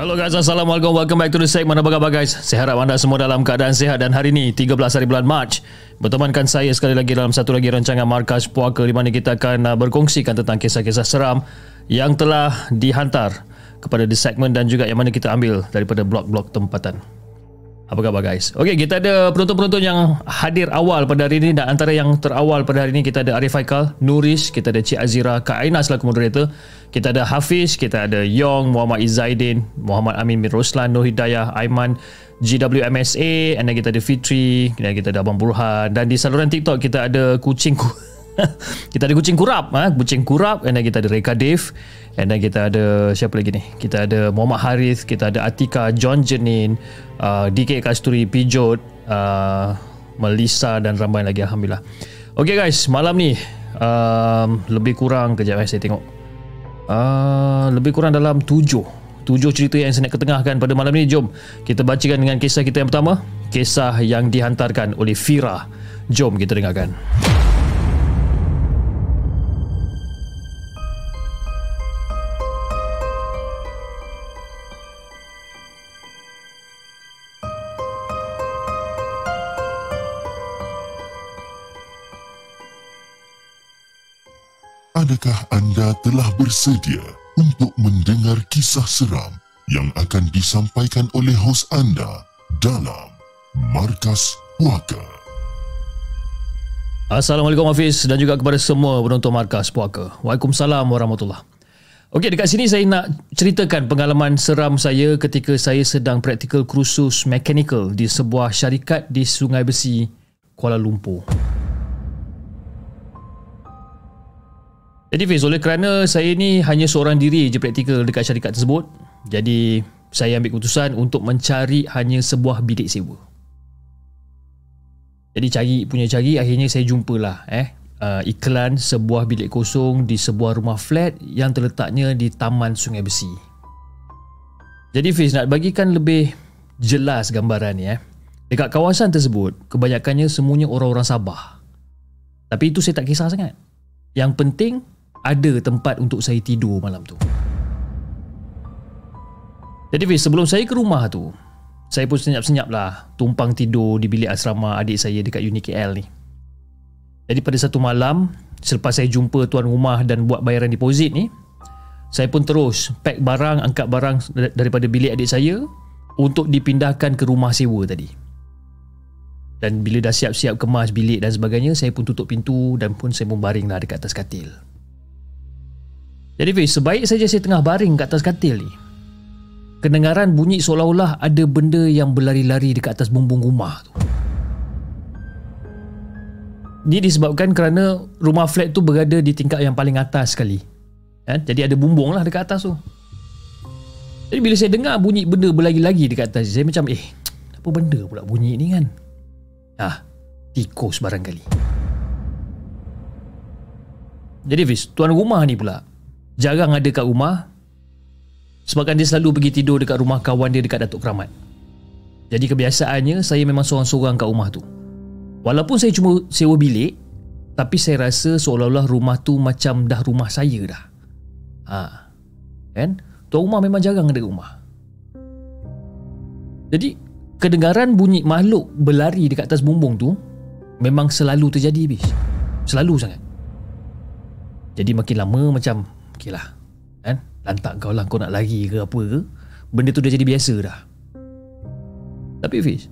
Hello guys, Assalamualaikum. Welcome back to the segment. Apa khabar guys? Saya harap anda semua dalam keadaan sihat dan hari ini 13 hari bulan Mac bertemankan saya sekali lagi dalam satu lagi rancangan Markas Puaka di mana kita akan uh, berkongsikan tentang kisah-kisah seram yang telah dihantar kepada the segment dan juga yang mana kita ambil daripada blog-blog tempatan. Apa khabar guys? Okey, kita ada penonton-penonton yang hadir awal pada hari ini dan antara yang terawal pada hari ini kita ada Arif Haikal, Nuris, kita ada Cik Azira, Kak Aina selaku moderator, kita ada Hafiz, kita ada Yong, Muhammad Izzaidin, Muhammad Amin bin Roslan, Nur Hidayah, Aiman, GWMSA, dan kita ada Fitri, dan kita ada Abang Burhan dan di saluran TikTok kita ada kucing ku kita ada kucing kurap ha? kucing kurap dan kita ada Reka Dave dan kita ada siapa lagi ni? Kita ada Muhammad Harith kita ada Atika John Jenin uh, DK Kasturi Pijot uh, Melissa dan ramai lagi Alhamdulillah. Ok guys malam ni um, lebih kurang kejap eh, saya tengok. Uh, lebih kurang dalam tujuh. Tujuh cerita yang saya nak ketengahkan pada malam ni. Jom kita bacakan dengan kisah kita yang pertama. Kisah yang dihantarkan oleh Fira. Jom kita dengarkan Adakah anda telah bersedia untuk mendengar kisah seram yang akan disampaikan oleh hos anda dalam Markas Puaka? Assalamualaikum Hafiz dan juga kepada semua penonton Markas Puaka. Waalaikumsalam warahmatullahi Okey, dekat sini saya nak ceritakan pengalaman seram saya ketika saya sedang praktikal kursus mechanical di sebuah syarikat di Sungai Besi, Kuala Lumpur. Jadi Fiz, oleh kerana saya ni hanya seorang diri je praktikal dekat syarikat tersebut, jadi saya ambil keputusan untuk mencari hanya sebuah bilik sewa. Jadi cari punya cari akhirnya saya jumpalah eh uh, iklan sebuah bilik kosong di sebuah rumah flat yang terletaknya di Taman Sungai Besi. Jadi Fiz nak bagikan lebih jelas gambaran ni eh. Dekat kawasan tersebut kebanyakannya semuanya orang-orang Sabah. Tapi itu saya tak kisah sangat. Yang penting ada tempat untuk saya tidur malam tu. Jadi Fiz, sebelum saya ke rumah tu, saya pun senyap-senyap lah tumpang tidur di bilik asrama adik saya dekat Uni KL ni. Jadi pada satu malam, selepas saya jumpa tuan rumah dan buat bayaran deposit ni, saya pun terus pack barang, angkat barang daripada bilik adik saya untuk dipindahkan ke rumah sewa tadi. Dan bila dah siap-siap kemas bilik dan sebagainya, saya pun tutup pintu dan pun saya pun baringlah dekat atas katil. Jadi Fiz, sebaik saja saya tengah baring kat atas katil ni Kedengaran bunyi seolah-olah ada benda yang berlari-lari dekat atas bumbung rumah tu. Ini disebabkan kerana rumah flat tu berada di tingkat yang paling atas sekali. Ya? Jadi ada bumbung lah dekat atas tu. Jadi bila saya dengar bunyi benda berlari-lari dekat atas Saya macam eh apa benda pula bunyi ni kan? Ah, tikus barangkali. Jadi Fiz, tuan rumah ni pula jarang ada kat rumah Sebabkan dia selalu pergi tidur dekat rumah kawan dia dekat Datuk Keramat. Jadi kebiasaannya saya memang seorang-seorang kat rumah tu. Walaupun saya cuma sewa bilik, tapi saya rasa seolah-olah rumah tu macam dah rumah saya dah. Ha. Kan? Tuan rumah memang jarang ada rumah. Jadi, kedengaran bunyi makhluk berlari dekat atas bumbung tu memang selalu terjadi bis. Selalu sangat. Jadi makin lama macam, okey lah. Kan? Lantak kau lah kau nak lari ke apa ke. Benda tu dah jadi biasa dah. Tapi Fiz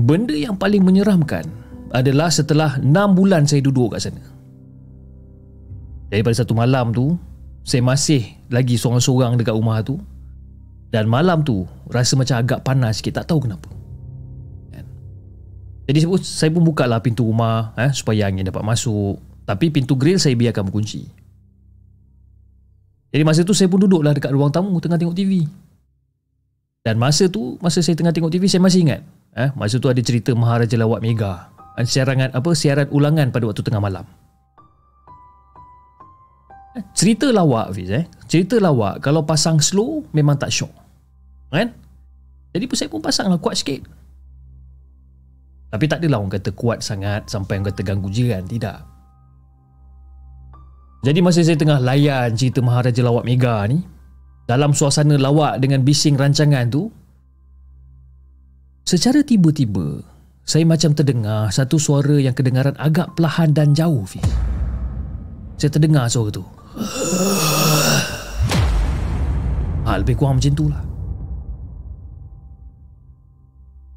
Benda yang paling menyeramkan Adalah setelah 6 bulan saya duduk kat sana Daripada satu malam tu Saya masih lagi seorang-seorang dekat rumah tu Dan malam tu Rasa macam agak panas sikit Tak tahu kenapa Kan? Jadi saya pun buka lah pintu rumah eh, Supaya angin dapat masuk Tapi pintu grill saya biarkan berkunci Jadi masa tu saya pun duduk lah dekat ruang tamu Tengah tengok TV dan masa tu, masa saya tengah tengok TV, saya masih ingat. Eh, masa tu ada cerita Maharaja Lawak Mega. Eh, siaran apa siaran ulangan pada waktu tengah malam. Eh, cerita lawak Fiz eh. Cerita lawak kalau pasang slow memang tak syok. Kan? Jadi pun saya pun pasang lah kuat sikit. Tapi tak adalah orang kata kuat sangat sampai orang kata ganggu jiran. Tidak. Jadi masa saya tengah layan cerita Maharaja Lawak Mega ni, dalam suasana lawak dengan bising rancangan tu secara tiba-tiba saya macam terdengar satu suara yang kedengaran agak perlahan dan jauh Fiz. saya terdengar suara tu. Ha, lebih kurang macam tu lah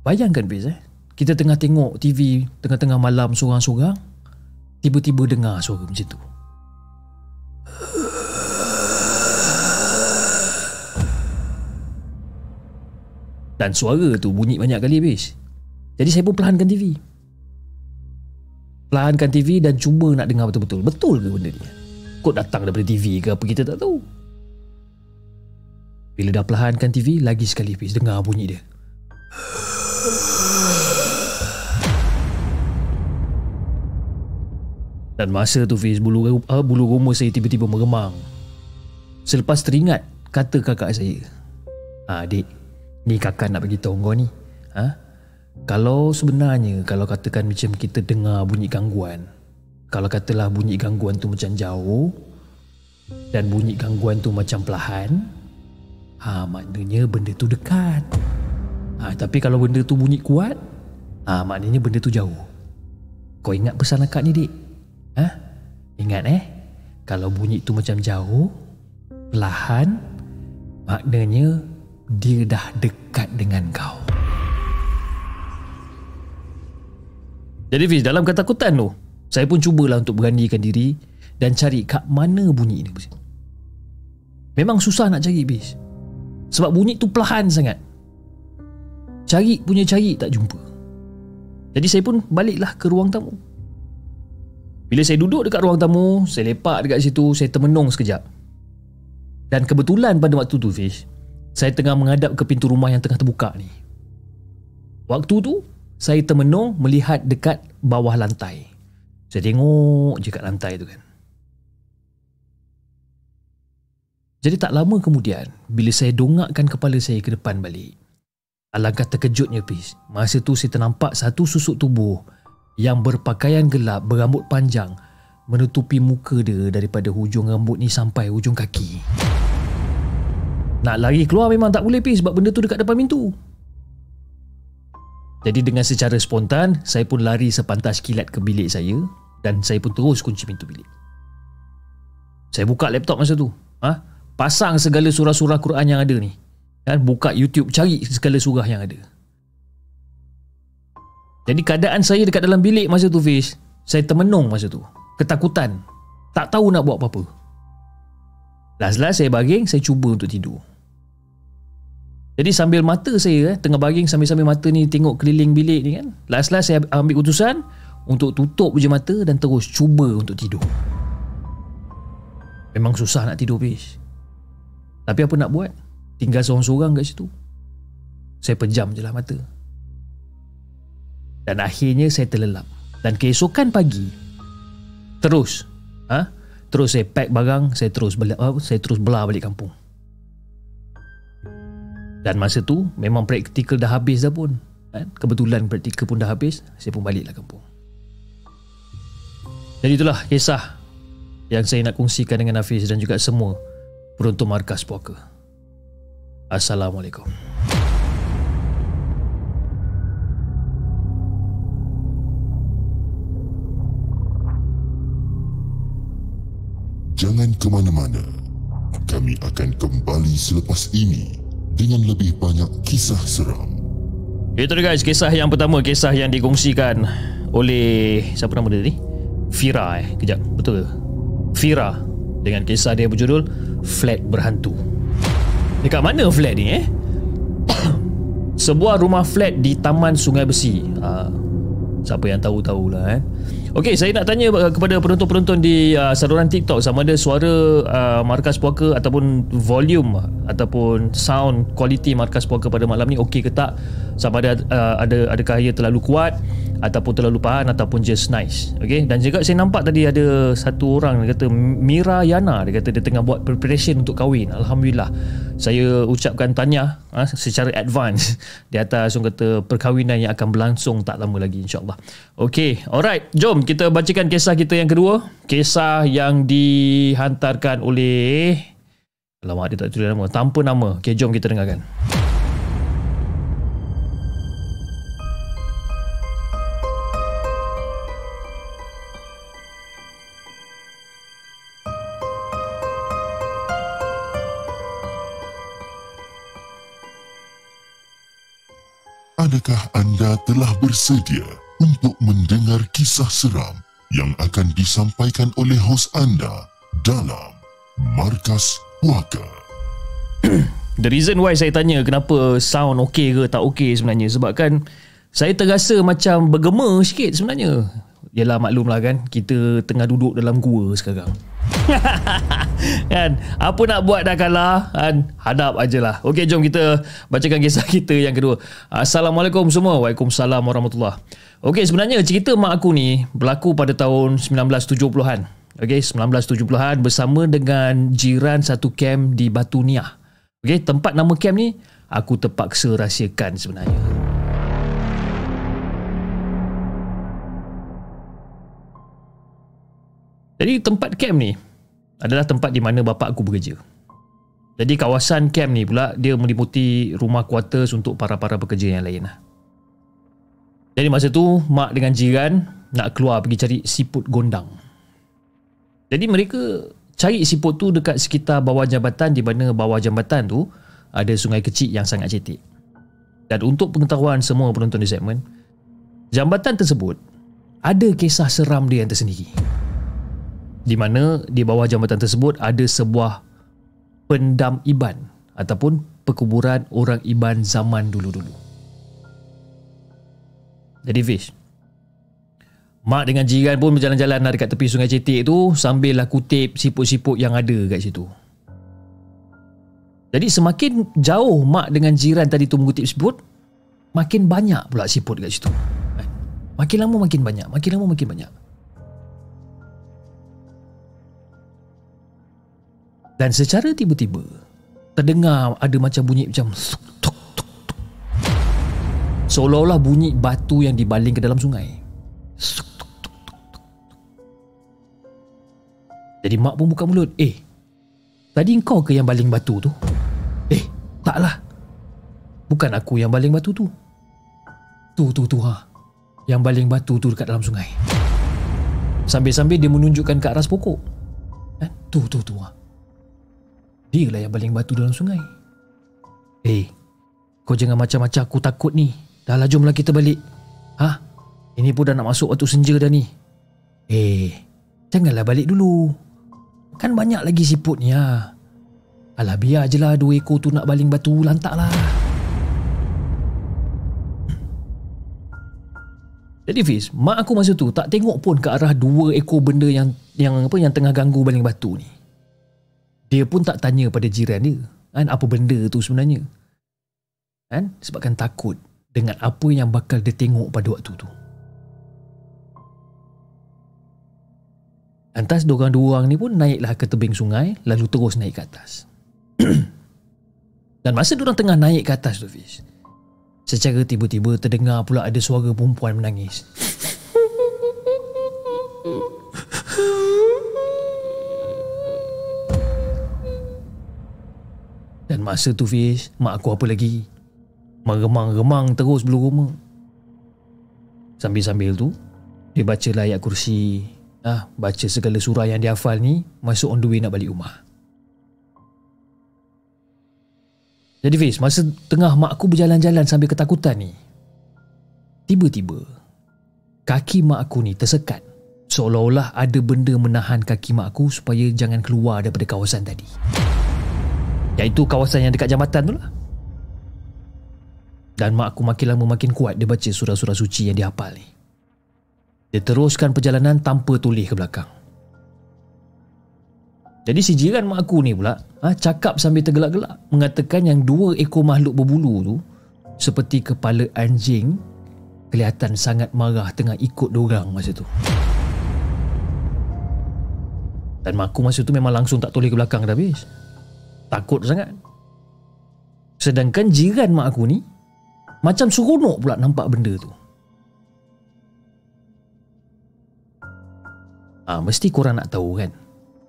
bayangkan Fiz eh. Kita tengah tengok TV tengah-tengah malam seorang-seorang tiba-tiba dengar suara macam tu Dan suara tu bunyi banyak kali habis. Jadi saya pun perlahankan TV Perlahankan TV dan cuba nak dengar betul-betul. Betul ke benda ni? Kok datang daripada TV ke apa kita tak tahu. Bila dah perlahankan TV Lagi sekali habis. Dengar bunyi dia. Dan masa tu Fiz bulu, uh, bulu rumah saya tiba-tiba meremang. Selepas teringat kata kakak saya ah, Adik Ni kakak nak bagi tahu kau ni. Ha? Kalau sebenarnya kalau katakan macam kita dengar bunyi gangguan, kalau katalah bunyi gangguan tu macam jauh dan bunyi gangguan tu macam perlahan, ha maknanya benda tu dekat. Ha tapi kalau benda tu bunyi kuat, ha maknanya benda tu jauh. Kau ingat pesan akak ni, Dik? Ha? Ingat eh? Kalau bunyi tu macam jauh, perlahan, maknanya dia dah dekat dengan kau. Jadi Fiz, dalam ketakutan tu, saya pun cubalah untuk beranikan diri dan cari kat mana bunyi ni. Memang susah nak cari Fiz. Sebab bunyi tu perlahan sangat. Cari punya cari tak jumpa. Jadi saya pun baliklah ke ruang tamu. Bila saya duduk dekat ruang tamu, saya lepak dekat situ, saya termenung sekejap. Dan kebetulan pada waktu tu Fish, saya tengah menghadap ke pintu rumah yang tengah terbuka ni. Waktu tu, saya termenung melihat dekat bawah lantai. Saya tengok je kat lantai tu kan. Jadi tak lama kemudian, bila saya dongakkan kepala saya ke depan balik, alangkah terkejutnya Pis. Masa tu saya ternampak satu susuk tubuh yang berpakaian gelap berambut panjang menutupi muka dia daripada hujung rambut ni sampai hujung kaki. Nak lari keluar memang tak boleh pi sebab benda tu dekat depan pintu. Jadi dengan secara spontan, saya pun lari sepantas kilat ke bilik saya dan saya pun terus kunci pintu bilik. Saya buka laptop masa tu. Ha? Pasang segala surah-surah Quran yang ada ni. Dan buka YouTube cari segala surah yang ada. Jadi keadaan saya dekat dalam bilik masa tu Fiz, saya termenung masa tu. Ketakutan. Tak tahu nak buat apa-apa. Last-last saya baring, saya cuba untuk tidur. Jadi sambil mata saya eh, tengah baring sambil-sambil mata ni tengok keliling bilik ni kan. Last-last saya ambil keputusan untuk tutup je mata dan terus cuba untuk tidur. Memang susah nak tidur bis. Tapi apa nak buat? Tinggal seorang-seorang kat situ. Saya pejam je lah mata. Dan akhirnya saya terlelap. Dan keesokan pagi, terus, ha? Terus saya pack barang, saya terus bela, saya terus belah balik kampung. Dan masa tu memang praktikal dah habis dah pun. Kan? Kebetulan praktikal pun dah habis, saya pun baliklah kampung. Jadi itulah kisah yang saya nak kongsikan dengan Hafiz dan juga semua beruntung markas puaka. Assalamualaikum. Jangan ke mana-mana. Kami akan kembali selepas ini dengan lebih banyak kisah seram. Itu dia guys, kisah yang pertama, kisah yang dikongsikan oleh siapa nama dia ni? Fira eh. Kejap, betul ke? Fira dengan kisah dia berjudul Flat Berhantu. Dekat mana flat ni eh? Sebuah rumah flat di Taman Sungai Besi. Uh, siapa yang tahu tahulah eh. Okey, saya nak tanya kepada penonton-penonton di uh, saluran TikTok sama ada suara uh, markas puaka ataupun volume ataupun sound quality markas puaka pada malam ni okey ke tak? Sama ada uh, ada adakah ia terlalu kuat ataupun terlalu pahan ataupun just nice. Okey, dan juga saya nampak tadi ada satu orang dia kata Mira Yana dia kata dia tengah buat preparation untuk kahwin. Alhamdulillah. Saya ucapkan tanya uh, secara advance di atas orang kata perkahwinan yang akan berlangsung tak lama lagi insya-Allah. Okey, alright. Jom kita bacakan kisah kita yang kedua. Kisah yang dihantarkan oleh Alamak dia tak tulis nama Tanpa nama Okay jom kita dengarkan Adakah anda telah bersedia untuk mendengar kisah seram yang akan disampaikan oleh hos anda dalam Markas Puaka. The reason why saya tanya kenapa sound okey ke tak okey sebenarnya sebab kan saya terasa macam bergema sikit sebenarnya. Yalah maklumlah kan kita tengah duduk dalam gua sekarang. kan? Apa nak buat dah kalah kan? Hadap ajalah okey jom kita bacakan kisah kita yang kedua. Assalamualaikum semua. Waalaikumsalam warahmatullahi okey sebenarnya cerita mak aku ni berlaku pada tahun 1970-an okey 1970-an bersama dengan jiran satu camp di Batu Niah. Okey tempat nama camp ni aku terpaksa rahsiakan sebenarnya. Jadi tempat camp ni adalah tempat di mana bapa aku bekerja. Jadi kawasan camp ni pula dia meliputi rumah quarters untuk para-para pekerja yang lain. Lah. Jadi masa tu mak dengan jiran nak keluar pergi cari siput gondang. Jadi mereka cari siput tu dekat sekitar bawah jambatan di mana bawah jambatan tu ada sungai kecil yang sangat cetek. Dan untuk pengetahuan semua penonton di segmen, jambatan tersebut ada kisah seram dia yang tersendiri di mana di bawah jambatan tersebut ada sebuah pendam iban ataupun perkuburan orang iban zaman dulu-dulu. Jadi Fish, Mak dengan jiran pun berjalan-jalan dekat tepi sungai cetek tu sambil lah kutip siput-siput yang ada kat situ. Jadi semakin jauh mak dengan jiran tadi tu mengutip siput, makin banyak pula siput kat situ. Makin lama makin banyak, makin lama makin banyak. Dan secara tiba-tiba Terdengar ada macam bunyi macam tuk, tuk, tuk. Seolah-olah bunyi batu yang dibaling ke dalam sungai. Tuk, tuk, tuk, tuk, tuk. Jadi mak pun buka mulut. Eh Tadi kau ke yang baling batu tu? Eh taklah. Bukan aku yang baling batu tu. Tu tu tu ha. Yang baling batu tu dekat dalam sungai. Sambil-sambil dia menunjukkan ke aras pokok. Eh, Tu tu tu ha dia lah yang baling batu dalam sungai. Eh, kau jangan macam-macam aku takut ni. Dah lah jomlah kita balik. Ha? Ini pun dah nak masuk waktu senja dah ni. Eh, janganlah balik dulu. Kan banyak lagi siput ni ha. Alah biar je lah dua ekor tu nak baling batu lantak lah. Jadi Fiz, mak aku masa tu tak tengok pun ke arah dua ekor benda yang yang apa yang tengah ganggu baling batu ni. Dia pun tak tanya pada jiran dia kan apa benda tu sebenarnya. Kan? Sebabkan takut dengan apa yang bakal dia tengok pada waktu tu. Lantas diorang dua orang ni pun naiklah ke tebing sungai lalu terus naik ke atas. Dan masa diorang tengah naik ke atas tu Fiz Secara tiba-tiba terdengar pula ada suara perempuan menangis Dan masa tu Fiz Mak aku apa lagi? Meremang-remang terus belum rumah Sambil-sambil tu Dia baca ayat kursi. Ah, Baca segala surah yang dia hafal ni Masuk on the way nak balik rumah. Jadi Fiz Masa tengah mak aku berjalan-jalan Sambil ketakutan ni Tiba-tiba Kaki mak aku ni tersekat. Seolah-olah ada benda menahan kaki mak aku Supaya jangan keluar daripada kawasan tadi Iaitu kawasan yang dekat jambatan tu lah. Dan mak aku makin lama makin kuat Dia baca surah-surah suci yang dia hafal ni. Dia teruskan perjalanan tanpa toleh ke belakang. Jadi si jiran mak aku ni pula ha, Cakap sambil tergelak-gelak Mengatakan yang dua ekor makhluk berbulu tu Seperti kepala anjing Kelihatan sangat marah tengah ikut dorang masa tu. Dan mak aku masa tu memang langsung tak toleh ke belakang dah habis Takut sangat. Sedangkan jiran mak aku ni Macam seronok pula nampak benda tu. Ah, mesti korang nak tahu kan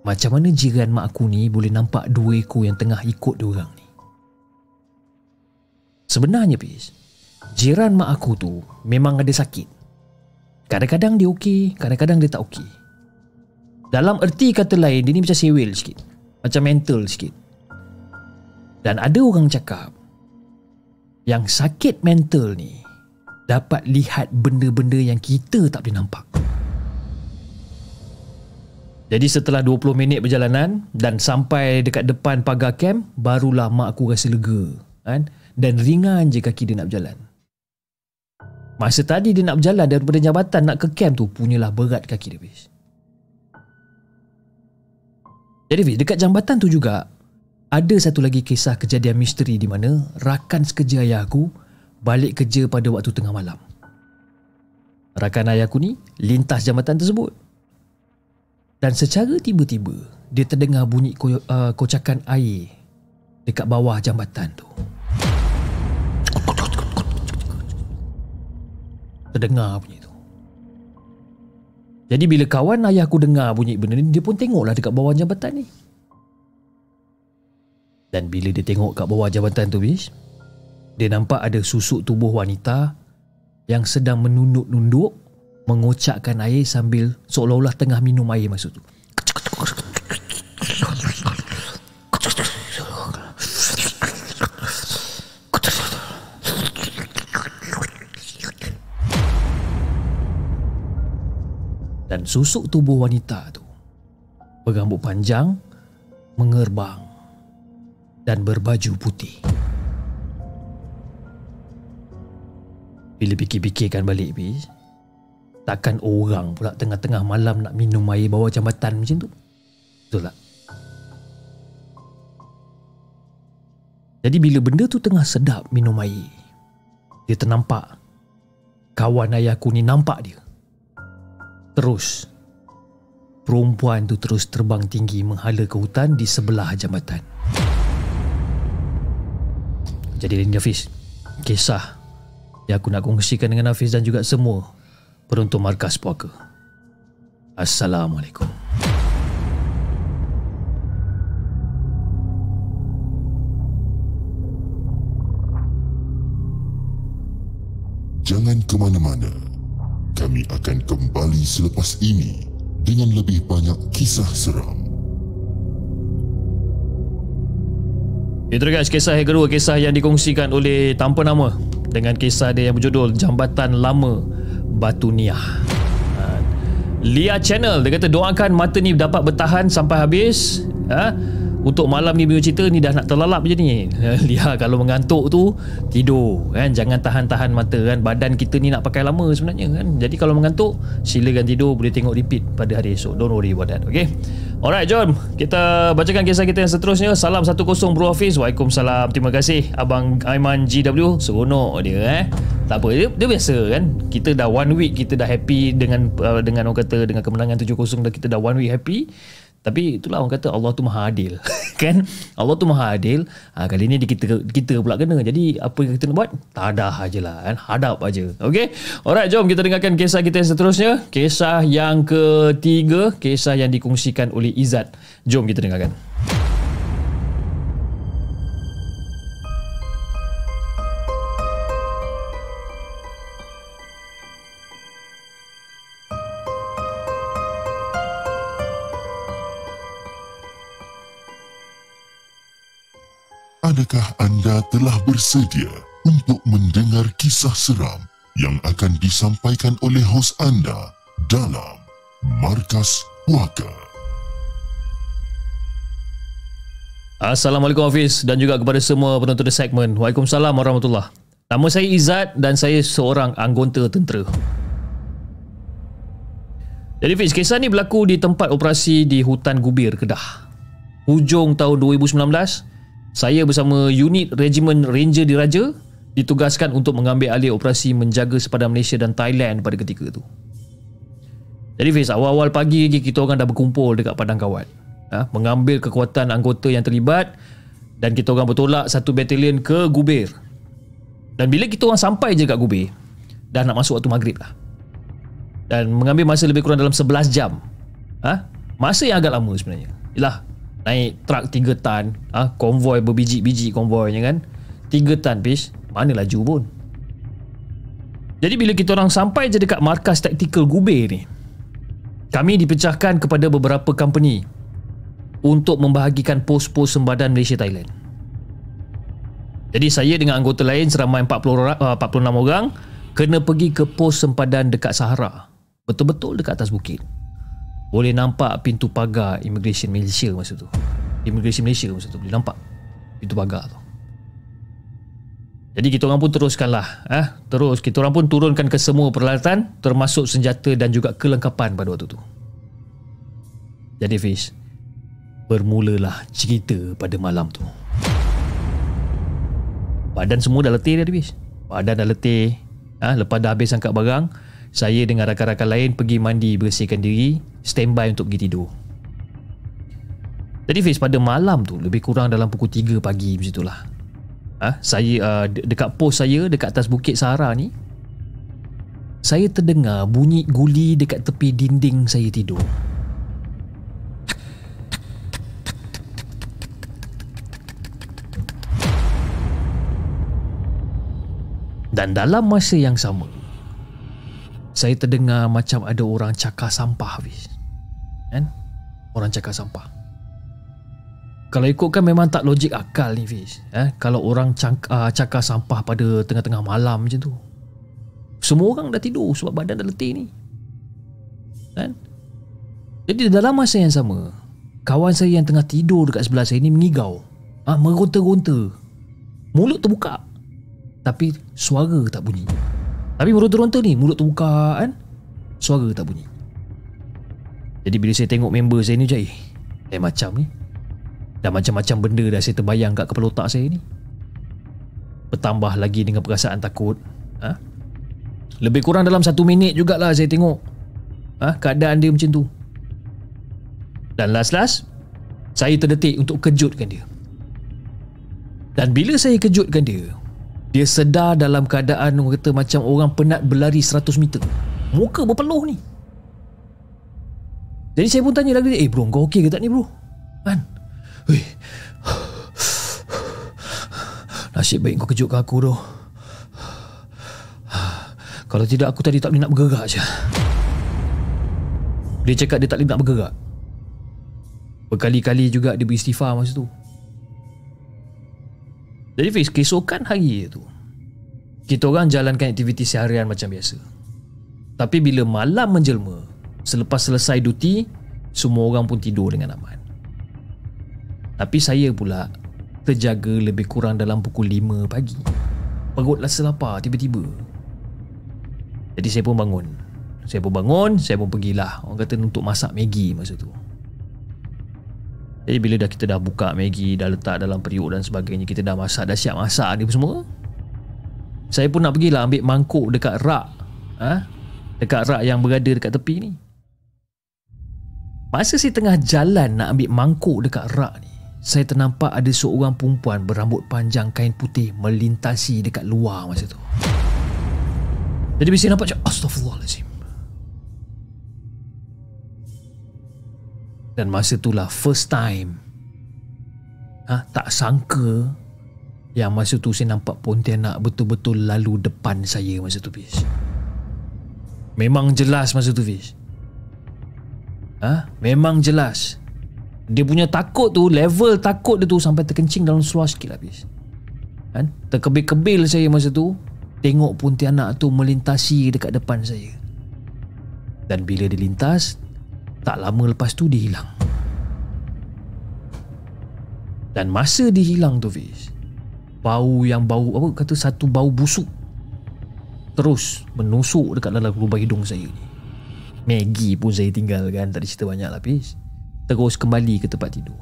Macam mana jiran mak aku ni Boleh nampak dua ekor yang tengah ikut diorang ni. Sebenarnya Pis Jiran mak aku tu Memang ada sakit. Kadang-kadang dia okey Kadang-kadang dia tak okey. Dalam erti kata lain Dia ni macam sewel sikit. Macam mental sikit dan ada orang cakap yang sakit mental ni dapat lihat benda-benda yang kita tak boleh nampak. Jadi setelah 20 minit perjalanan dan sampai dekat depan pagar camp, barulah mak aku rasa lega. Kan? Dan ringan je kaki dia nak berjalan. Masa tadi dia nak berjalan daripada jabatan nak ke camp tu, punyalah berat kaki dia. Bis. Jadi Fiz, dekat jambatan tu juga, ada satu lagi kisah kejadian misteri di mana rakan sekerja ayah aku balik kerja pada waktu tengah malam. Rakan ayah aku ni lintas jambatan tersebut. Dan secara tiba-tiba dia terdengar bunyi ko- uh, kocakan air dekat bawah jambatan tu. Terdengar bunyi tu. Jadi bila kawan ayah aku dengar bunyi benda ni dia pun tengoklah dekat bawah jambatan ni. Dan bila dia tengok kat bawah jabatan tu bis Dia nampak ada susuk tubuh wanita Yang sedang menunduk-nunduk Mengocakkan air sambil Seolah-olah tengah minum air masa tu. Dan susuk tubuh wanita tu Berambut panjang Mengerbang dan berbaju putih. Bila fikir-fikirkan balik bis, takkan orang pula tengah-tengah malam nak minum air bawah jambatan macam tu? Betul tak? Jadi bila benda tu tengah sedap minum air, dia ternampak kawan ayahku ni nampak dia. Terus perempuan tu terus terbang tinggi menghala ke hutan di sebelah jambatan. Jadi ini Hafiz Kisah Yang aku nak kongsikan dengan Hafiz Dan juga semua Peruntuk Markas Puaka Assalamualaikum Jangan ke mana-mana. Kami akan kembali selepas ini dengan lebih banyak kisah seram. Itu guys kisah yang kedua Kisah yang dikongsikan oleh tanpa nama Dengan kisah dia yang berjudul Jambatan Lama Batu Niah ha. Lia Channel Dia kata doakan mata ni dapat bertahan sampai habis. Ha? Untuk malam ni punya cerita ni dah nak terlalap je ni. Lia kalau mengantuk tu Tidur kan? Jangan tahan-tahan mata kan? Badan kita ni nak pakai lama sebenarnya kan? Jadi kalau mengantuk Silakan tidur Boleh tengok repeat pada hari esok. Don't worry about that Okay Alright jom Kita bacakan kisah kita yang seterusnya. Salam 10 Bro Hafiz. Waalaikumsalam. Terima kasih Abang Aiman GW Seronok dia eh. Tak apa dia, dia biasa kan? Kita dah one week Kita dah happy Dengan uh, dengan orang kata Dengan kemenangan 7-0 dah Kita dah one week happy Tapi itulah orang kata Allah tu maha adil. kan? Allah tu maha adil. Ha, kali ni kita kita pula kena. Jadi apa yang kita nak buat? Tadah aje lah. Kan? Hadap aja. Okay? Alright, jom kita dengarkan kisah kita yang seterusnya. Kisah yang ketiga. Kisah yang dikongsikan oleh Izzat. Jom kita dengarkan. Adakah anda telah bersedia untuk mendengar kisah seram yang akan disampaikan oleh hos anda dalam Markas Puaka? Assalamualaikum Hafiz dan juga kepada semua penonton The Segment. Waalaikumsalam warahmatullahi Nama saya Izzat dan saya seorang anggota tentera. Jadi Fiz, kisah ni berlaku di tempat operasi di hutan Gubir, Kedah. Hujung tahun 2019, saya bersama unit Regimen Ranger Diraja ditugaskan untuk mengambil alih operasi menjaga sepadan Malaysia dan Thailand pada ketika itu. Jadi Fiz, awal-awal pagi lagi kita orang dah berkumpul dekat padang kawat. Ha, mengambil kekuatan anggota yang terlibat dan kita orang bertolak satu batalion ke Gubir. Dan bila kita orang sampai je kat Gubir, dah nak masuk waktu maghrib lah. Dan mengambil masa lebih kurang dalam 11 jam. Ha? Masa yang agak lama sebenarnya. Yalah, naik truk 3 tan. Ah ha, konvoi berbiji-biji konvoinya kan. 3 tan bis mana laju pun. Jadi bila kita orang sampai je dekat markas taktikal Gubir ni kami dipecahkan kepada beberapa company untuk membahagikan pos-pos sembadan Malaysia Thailand. Jadi saya dengan anggota lain seramai 40 orang, 46 orang kena pergi ke pos sempadan dekat Sahara. Betul-betul dekat atas bukit boleh nampak pintu pagar immigration Malaysia masa tu. Immigration Malaysia masa tu boleh nampak pintu pagar tu. Jadi kita orang pun teruskanlah eh? terus kita orang pun turunkan ke semua peralatan termasuk senjata dan juga kelengkapan pada waktu tu. Jadi Fish bermulalah cerita pada malam tu. Badan semua dah letih dah Fish badan dah letih ha? lepas dah habis angkat barang saya dengan rakan-rakan lain pergi mandi bersihkan diri standby untuk pergi tidur. Jadi Fiz pada malam tu lebih kurang dalam pukul 3 pagi macam itulah ha? saya uh, dekat pos saya dekat atas bukit Sahara ni saya terdengar bunyi guli dekat tepi dinding saya tidur. Dan dalam masa yang sama saya terdengar macam ada orang cakar sampah habis. Kan? Orang cakar sampah. Kalau ikutkan memang tak logik akal ni Fiz. Eh? Kalau orang cakar, uh, cakar sampah pada tengah-tengah malam macam tu. Semua orang dah tidur sebab badan dah letih ni. Kan? Jadi dalam masa yang sama, kawan saya yang tengah tidur dekat sebelah saya ni mengigau. Ah, ha, meronta-ronta. Mulut terbuka. Tapi suara tak bunyi. Tapi meronta-ronta ni Mulut terbuka kan? Suara tak bunyi. Jadi bila saya tengok member saya ni Jai Eh macam ni. Dah macam-macam benda dah saya terbayang kat kepala otak saya ni. Bertambah lagi dengan perasaan takut ha? Lebih kurang dalam satu minit jugalah saya tengok ha? Keadaan dia macam tu. Dan last-last Saya terdetik untuk kejutkan dia. Dan bila saya kejutkan dia dia sedar dalam keadaan orang kata macam orang penat berlari 100 meter. Muka berpeluh ni. Jadi saya pun tanya lagi, eh bro, kau okey ke tak ni bro? Kan? Weh. Nasib baik kau kejutkan aku tu. Kalau tidak aku tadi tak boleh nak bergerak je. Dia cakap dia tak boleh nak bergerak. Berkali-kali juga dia beristighfar masa tu. Jadi Fiz, keesokan hari tu Kita orang jalankan aktiviti seharian macam biasa. Tapi bila malam menjelma Selepas selesai duty Semua orang pun tidur dengan aman. Tapi saya pula Terjaga lebih kurang dalam pukul 5 pagi. Perut rasa lapar tiba-tiba. Jadi saya pun bangun. Saya pun bangun Saya pun pergilah. Orang kata untuk masak Maggi masa tu jadi bila dah kita dah buka Maggi Dah letak dalam periuk dan sebagainya Kita dah masak Dah siap masak ni semua Saya pun nak pergilah ambil mangkuk dekat rak ha? Dekat rak yang berada dekat tepi ni Masa saya tengah jalan nak ambil mangkuk dekat rak ni, saya ternampak ada seorang perempuan berambut panjang kain putih melintasi dekat luar masa tu. Jadi bila saya nampak macam Astaghfirullahaladzim. Dan masa itulah first time ha, tak sangka yang masa tu saya nampak Pontianak betul-betul lalu depan saya masa tu Fish. Memang jelas masa tu Fish. Ha? Memang jelas. Dia punya takut tu, level takut dia tu sampai terkencing dalam seluar sikit lah Fish. Kan? Terkebil-kebil saya masa tu tengok Pontianak tu melintasi dekat depan saya. Dan bila dia lintas, tak lama lepas tu dia hilang. Dan masa dia hilang tu Fish, bau yang bau apa kata satu bau busuk terus menusuk dekat dalam lubang hidung saya ni. Maggie pun saya tinggalkan tak cerita banyak lapis. Terus kembali ke tempat tidur.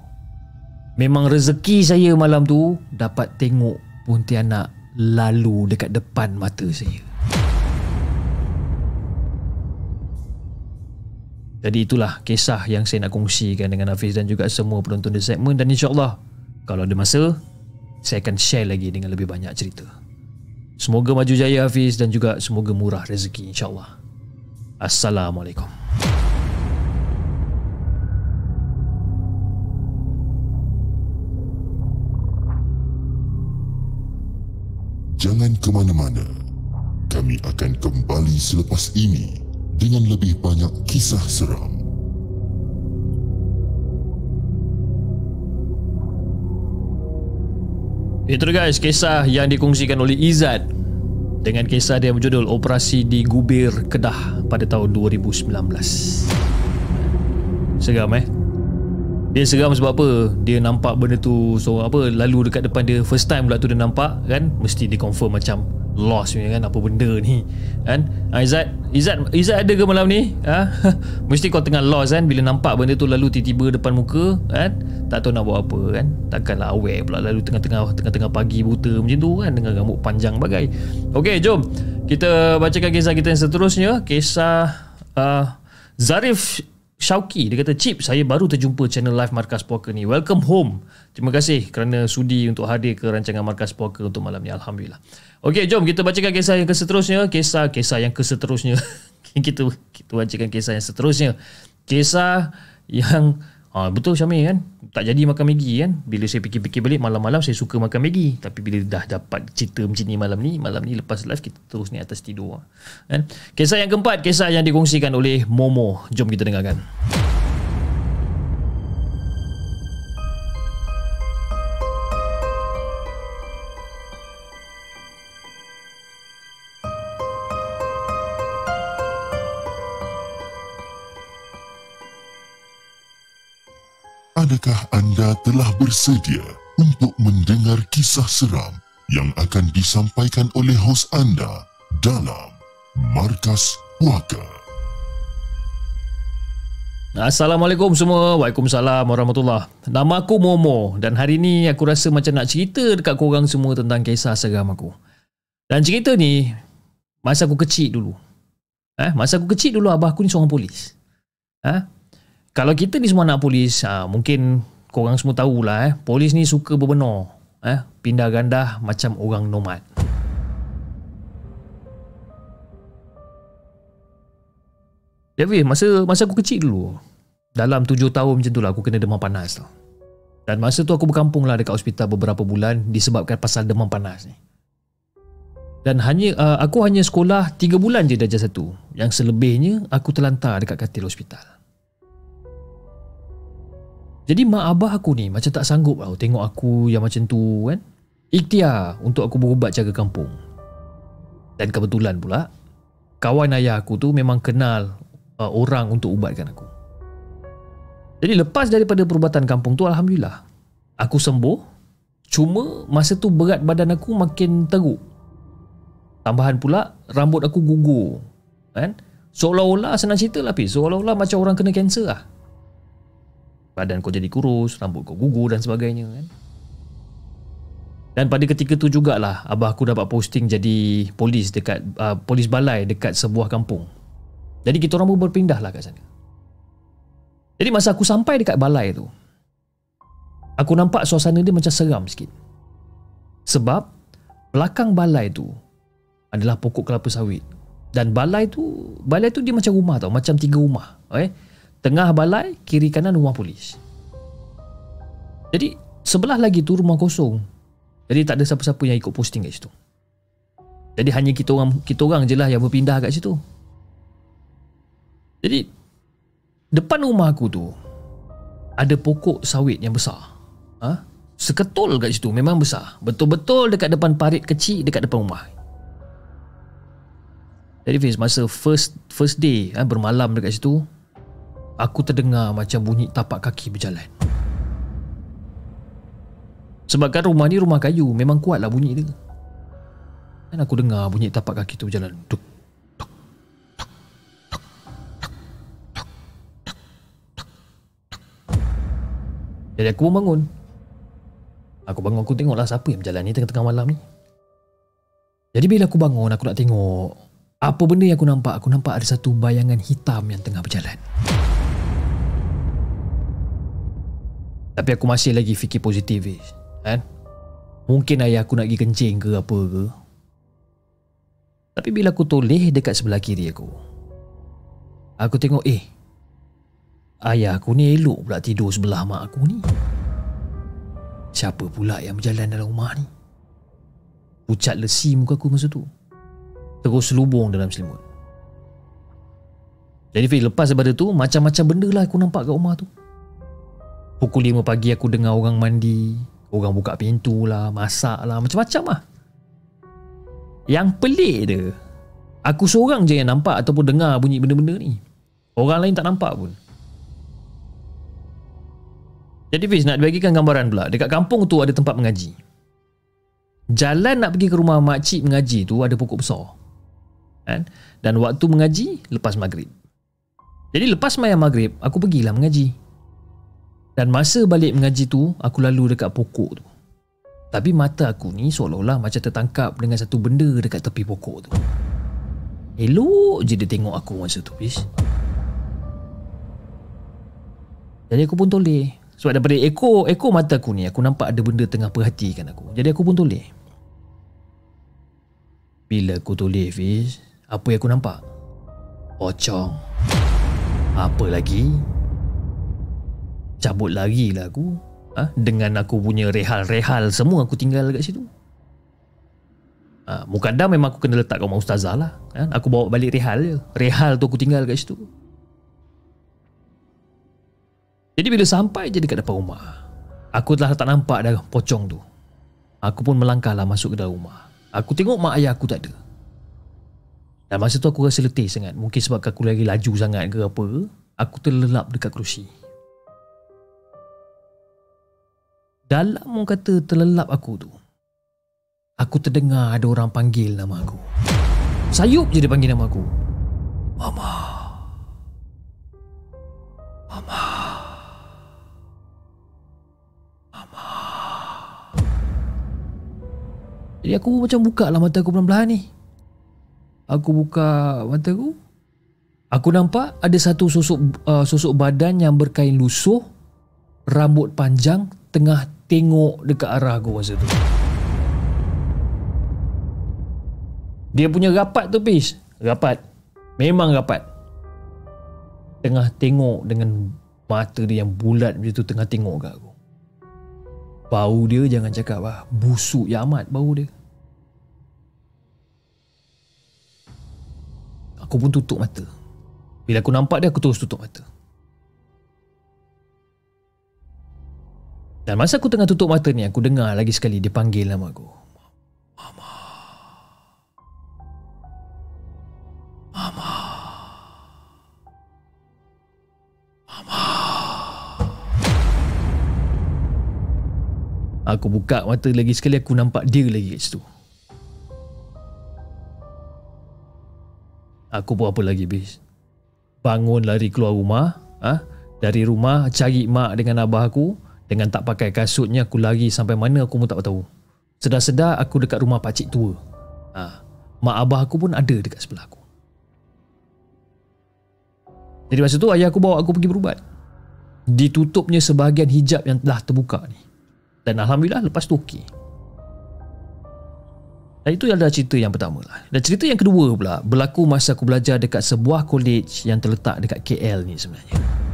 Memang rezeki saya malam tu dapat tengok Pontianak lalu dekat depan mata saya. Jadi itulah kisah yang saya nak kongsikan dengan Hafiz dan juga semua penonton di segmen dan insyaAllah kalau ada masa saya akan share lagi dengan lebih banyak cerita. Semoga maju jaya Hafiz dan juga semoga murah rezeki insyaAllah. Assalamualaikum. Jangan ke mana-mana. Kami akan kembali selepas ini dengan lebih banyak kisah seram. Itu guys kisah yang dikongsikan oleh Izzat dengan kisah dia berjudul Operasi di Gubir Kedah pada tahun 2019. Seram eh? Dia seram sebab apa? Dia nampak benda tu so apa lalu dekat depan dia first time pula tu dia nampak kan mesti dia confirm macam lost punya kan apa benda ni. Kan? Ha, Izzat Izzat Izzat ada ke malam ni? Ha? mesti kau tengah lost kan bila nampak benda tu lalu tiba-tiba depan muka kan? Tak tahu nak buat apa kan? Takkanlah aware pula lalu tengah-tengah tengah-tengah pagi buta macam tu kan? Dengan rambut panjang bagai. Okey jom. Kita bacakan kisah kita yang seterusnya. Kisah uh, Zarif Syauki dia kata Chip saya baru terjumpa channel live Markas Poker ni. Welcome home. Terima kasih kerana sudi untuk hadir ke rancangan Markas Poker untuk malam ni. Alhamdulillah. Okey jom kita bacakan kisah yang keseterusnya. Kisah-kisah yang keseterusnya. Kita kita bacakan kisah yang seterusnya. Kisah yang Ha, betul Syamil kan? Tak jadi makan Maggi kan? Bila saya fikir-fikir balik Malam-malam saya suka makan Maggi. Tapi bila dah dapat cerita macam ni malam ni Malam ni lepas live Kita terus ni atas tidur kan? Kisah yang keempat Kisah yang dikongsikan oleh Momo. Jom kita dengarkan Adakah anda telah bersedia untuk mendengar kisah seram yang akan disampaikan oleh hos anda dalam Markas Puaka? Assalamualaikum semua. Waalaikumsalam warahmatullahi. Nama aku Momo Dan hari ni aku rasa macam nak cerita Dekat korang semua tentang kisah seram aku. Dan cerita ni Masa aku kecil dulu. Eh, Masa aku kecil dulu Abah aku ni seorang polis. Eh, kalau kita ni semua anak polis, ha, mungkin korang semua tahulah eh, polis ni suka berbenor. Eh, pindah gandah macam orang nomad. Jadi masa masa aku kecil dulu, dalam tujuh tahun macam tu lah aku kena demam panas tu. Dan masa tu aku berkampung lah dekat hospital beberapa bulan disebabkan pasal demam panas ni. Dan hanya uh, aku hanya sekolah tiga bulan je darjah satu. Yang selebihnya aku terlantar dekat katil hospital. Jadi mak abah aku ni macam tak sanggup tau tengok aku yang macam tu kan. Ikhtiar untuk aku berubat jaga kampung. Dan kebetulan pula kawan ayah aku tu memang kenal uh, orang untuk ubatkan aku. Jadi lepas daripada perubatan kampung tu alhamdulillah aku sembuh. Cuma masa tu berat badan aku makin teruk. Tambahan pula rambut aku gugur. Kan? Seolah-olah senang cerita lah Seolah-olah macam orang kena kanser lah badan kau jadi kurus, rambut kau gugur dan sebagainya kan. Dan pada ketika tu jugalah abah aku dapat posting jadi polis dekat uh, polis balai dekat sebuah kampung. Jadi kita orang pun berpindah lah kat sana. Jadi masa aku sampai dekat balai tu Aku nampak suasana dia macam seram sikit Sebab Belakang balai tu Adalah pokok kelapa sawit Dan balai tu Balai tu dia macam rumah tau Macam tiga rumah okay? Tengah balai Kiri kanan rumah polis. Jadi Sebelah lagi tu rumah kosong. Jadi tak ada siapa-siapa yang ikut posting kat situ. Jadi hanya kita orang Kita orang je lah yang berpindah kat situ. Jadi Depan rumah aku tu Ada pokok sawit yang besar. Ha? Seketul kat situ Memang besar. Betul-betul dekat depan parit kecil Dekat depan rumah. Jadi Fiz Masa first first day ha, Bermalam dekat situ Aku terdengar macam bunyi tapak kaki berjalan Sebabkan rumah ni rumah kayu Memang kuat lah bunyi dia Dan aku dengar bunyi tapak kaki tu berjalan duk. Jadi aku pun bangun Aku bangun aku tengoklah siapa yang berjalan ni tengah-tengah malam ni. Jadi bila aku bangun aku nak tengok apa benda yang aku nampak? Aku nampak ada satu bayangan hitam yang tengah berjalan. Tapi aku masih lagi fikir positif kan? Mungkin ayah aku nak pergi kencing ke apa ke. Tapi bila aku toleh dekat sebelah kiri aku. Aku tengok eh Ayah aku ni elok pula tidur sebelah mak aku ni. Siapa pula yang berjalan dalam rumah ni? Pucat lesi muka aku masa tu. Terus selubung dalam selimut. Jadi Fik, lepas daripada tu, macam-macam benda lah aku nampak kat rumah tu. Pukul 5 pagi aku dengar orang mandi, orang buka pintu lah, masak lah, macam-macam lah. Yang pelik dia, aku seorang je yang nampak ataupun dengar bunyi benda-benda ni. Orang lain tak nampak pun. Jadi Fiz nak bagikan gambaran pula Dekat kampung tu ada tempat mengaji Jalan nak pergi ke rumah makcik mengaji tu ada pokok besar kan? Dan waktu mengaji lepas maghrib Jadi lepas mayang maghrib aku pergilah mengaji Dan masa balik mengaji tu aku lalu dekat pokok tu Tapi mata aku ni seolah-olah macam tertangkap dengan satu benda dekat tepi pokok tu Elok je dia tengok aku masa tu Fiz Jadi aku pun toleh sebab daripada ekor ekor mata aku ni aku nampak ada benda tengah perhatikan aku. Jadi aku pun toleh. Bila aku toleh Fiz, apa yang aku nampak? Pocong. Apa lagi? Cabut lagi lah aku. Ha? Dengan aku punya rehal-rehal semua aku tinggal kat situ. Ha, Mukadam memang aku kena letak kat rumah ustazah lah. Ha? Aku bawa balik rehal je. Rehal tu aku tinggal kat situ. Jadi bila sampai je dekat depan rumah Aku telah tak nampak dah pocong tu Aku pun melangkahlah masuk ke dalam rumah Aku tengok mak ayah aku tak ada Dan masa tu aku rasa letih sangat Mungkin sebab aku lagi laju sangat ke apa Aku terlelap dekat kerusi Dalam orang kata terlelap aku tu Aku terdengar ada orang panggil nama aku. Sayup je dia panggil nama aku. Mama. Mama. Jadi aku macam buka lah mata aku pelan-pelan ni. Aku buka mata aku. Aku nampak ada satu sosok uh, sosok badan yang berkain lusuh, rambut panjang, tengah tengok dekat arah aku masa tu. Dia punya rapat tu pis. Rapat. Memang rapat. Tengah tengok dengan mata dia yang bulat macam tu tengah tengok kat aku. Bau dia jangan cakap lah. Busuk ya amat bau dia. Aku pun tutup mata. Bila aku nampak dia, aku terus tutup mata. Dan masa aku tengah tutup mata ni, aku dengar lagi sekali dia panggil nama aku. Mama. Mama. Mama. Aku buka mata lagi sekali aku nampak dia lagi kat situ. Aku buat apa lagi bis? Bangun lari keluar rumah, ah, ha? Dari rumah cari mak dengan abah aku dengan tak pakai kasutnya aku lari sampai mana aku pun tak tahu. Sedar-sedar aku dekat rumah pakcik tua. Ha. Mak abah aku pun ada dekat sebelah aku. Jadi masa tu ayah aku bawa aku pergi berubat. ditutupnya sebahagian hijab yang telah terbuka ni. Dan Alhamdulillah lepas tu okey. Dan itu adalah cerita yang pertama lah. Dan cerita yang kedua pula berlaku masa aku belajar dekat sebuah college yang terletak dekat KL ni sebenarnya.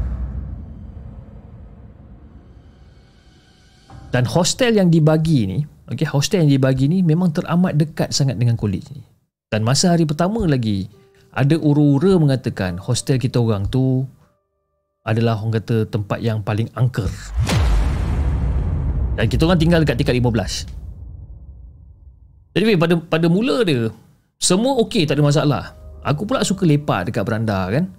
Dan hostel yang dibagi ni, okay, hostel yang dibagi ni memang teramat dekat sangat dengan college ni. Dan masa hari pertama lagi, ada ura-ura mengatakan hostel kita orang tu adalah orang kata tempat yang paling angker. Dan kita orang tinggal dekat tingkat 15. Jadi pada pada mula dia semua okey tak ada masalah. Aku pula suka lepak dekat beranda kan.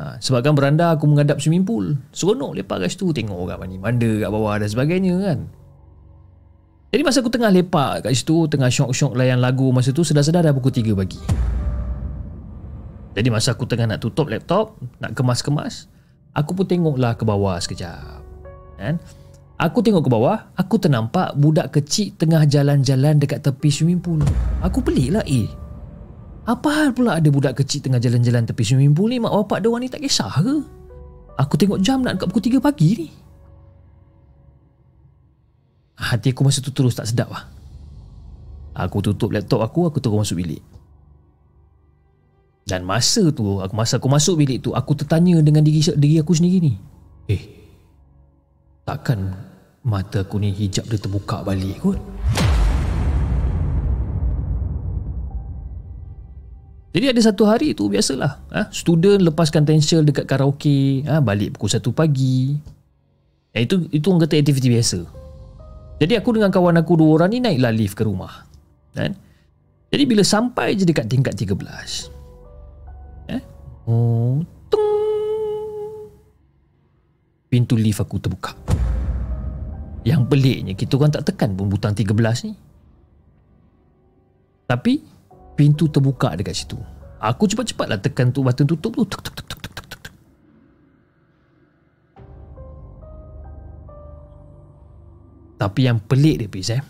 Ha, sebabkan beranda aku menghadap swimming pool. Seronok lepak kat situ tengok orang mandi manda kat bawah dan sebagainya kan. Jadi masa aku tengah lepak kat situ, tengah syok-syok layan lagu masa tu sedar-sedar dah pukul 3 pagi. Jadi masa aku tengah nak tutup laptop, nak kemas-kemas, aku pun tengoklah ke bawah sekejap. Kan? Aku tengok ke bawah, aku ternampak budak kecil tengah jalan-jalan dekat tepi swimming pool. Aku pelik lah eh. Apa hal pula ada budak kecil tengah jalan-jalan tepi swimming pool ni? Mak bapak dia orang ni tak kisah ke? Aku tengok jam nak dekat pukul 3 pagi ni. Hati aku masa tu terus tak sedap lah. Aku tutup laptop aku, aku terus masuk bilik. Dan masa tu, aku masa aku masuk bilik tu, aku tertanya dengan diri, diri aku sendiri ni. Eh, takkan mata aku ni hijab dia terbuka balik kot. Jadi ada satu hari tu biasalah. Ha? Student lepaskan tension dekat karaoke. Ha? Balik pukul 1 pagi. Eh, itu itu orang kata aktiviti biasa. Jadi aku dengan kawan aku dua orang ni naiklah lift ke rumah. Kan? Jadi bila sampai je dekat tingkat 13. Eh? Oh, tung. Pintu lift aku terbuka. Yang peliknya kita orang tak tekan pun butang 13 ni. Tapi pintu terbuka dekat situ. Aku cepat-cepatlah tekan tu button tutup tu. Tuk, tuk, tuk, tuk. Tapi yang pelik dia Fiz eh.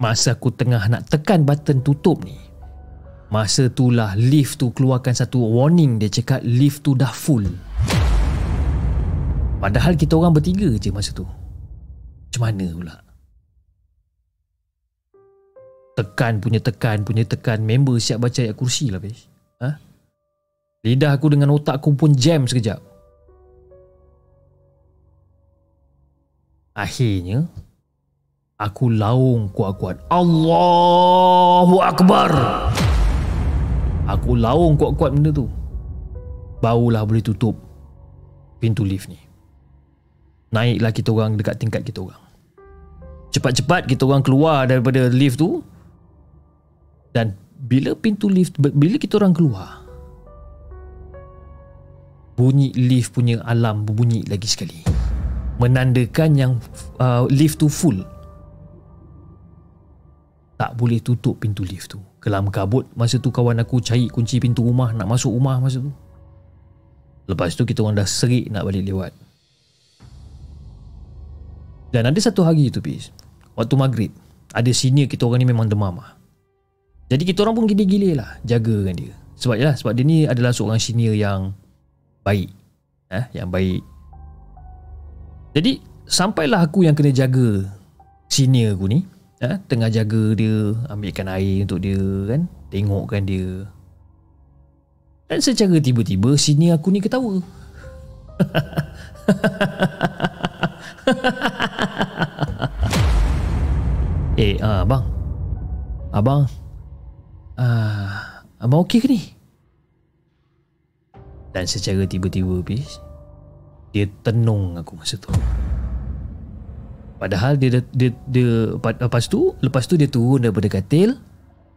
Masa aku tengah nak tekan button tutup ni. Masa tu lah lift tu keluarkan satu warning dia cakap lift tu dah full. Padahal kita orang bertiga je masa tu. Macam mana pula? Tekan punya tekan punya tekan member siap baca ayat kursi lah Fiz. Ha? Lidah aku dengan otak aku pun jam sekejap. Akhirnya aku laung kuat-kuat. Allahu Akbar. Aku laung kuat-kuat benda tu. Barulah boleh tutup pintu lift ni. Naiklah kita orang dekat tingkat kita orang. Cepat-cepat kita orang keluar daripada lift tu. Dan bila pintu lift bila kita orang keluar bunyi lift punya alam berbunyi lagi sekali. Menandakan yang uh, lift tu full. Tak boleh tutup pintu lift tu. Kelam kabut masa tu kawan aku cari kunci pintu rumah nak masuk rumah masa tu. Lepas tu kita orang dah serik nak balik lewat. Dan ada satu hari tu Pis Waktu maghrib Ada senior kita orang ni memang demam lah Jadi kita orang pun gila-gila lah Jaga dengan dia Sebab ya Sebab dia ni adalah seorang senior yang Baik eh, Yang baik Jadi Sampailah aku yang kena jaga Senior aku ni eh, Tengah jaga dia Ambilkan air untuk dia kan Tengokkan dia Dan secara tiba-tiba Senior aku ni ketawa eh, uh, abang. Abang. Uh, abang okey ke ni? Dan secara tiba-tiba, bis, dia tenung aku masa tu. Padahal dia, dia, dia, dia lepas tu, lepas tu dia turun daripada katil,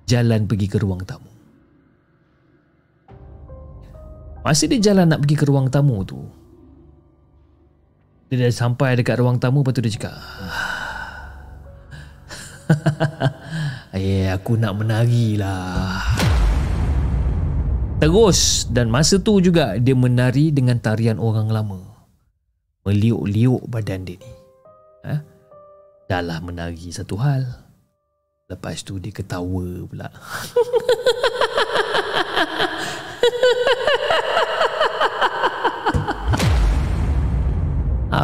jalan pergi ke ruang tamu. Masa dia jalan nak pergi ke ruang tamu tu, dia dah sampai dekat ruang tamu Lepas tu dia cakap Eh aku nak menari lah Terus Dan masa tu juga Dia menari dengan tarian orang lama Meliuk-liuk badan dia ni ha? Dah lah menari satu hal. Lepas tu dia ketawa pula.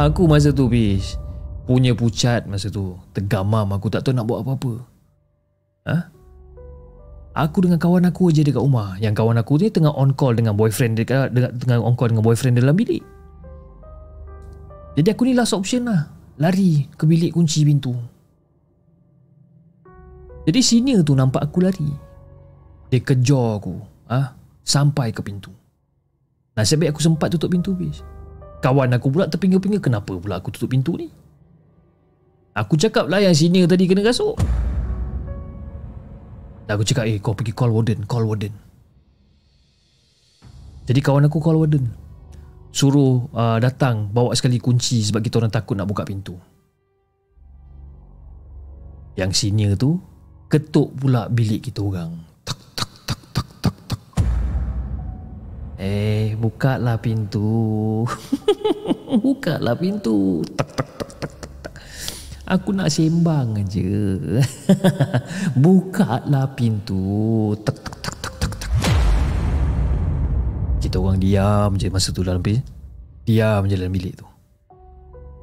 Aku masa tu bis Punya pucat masa tu. Tergamam aku tak tahu nak buat apa-apa. Ha? Aku dengan kawan aku je dekat rumah. Yang kawan aku ni tengah on call dengan boyfriend dekat, Tengah on call dengan boyfriend dalam bilik. Jadi aku ni last option lah Lari ke bilik kunci pintu. Jadi senior tu nampak aku lari. Dia kejar aku ha? Sampai ke pintu. Nasib baik aku sempat tutup pintu bis Kawan aku pula terpinggir-pinggir Kenapa pula aku tutup pintu ni? Aku cakap lah yang senior tadi kena rasuk Dan aku cakap eh kau pergi call warden Call warden. Jadi kawan aku call warden Suruh uh, datang Bawa sekali kunci Sebab kita orang takut nak buka pintu Yang senior tu Ketuk pula bilik kita orang Eh, buka lah pintu. buka lah pintu. Tak, tak, tak, tak, tak, tak. Aku nak sembang aja. buka lah pintu. Tak, tak, tak, tak, tak, tak. Kita orang diam je masa tu dalam bilik. Diam je dalam bilik tu.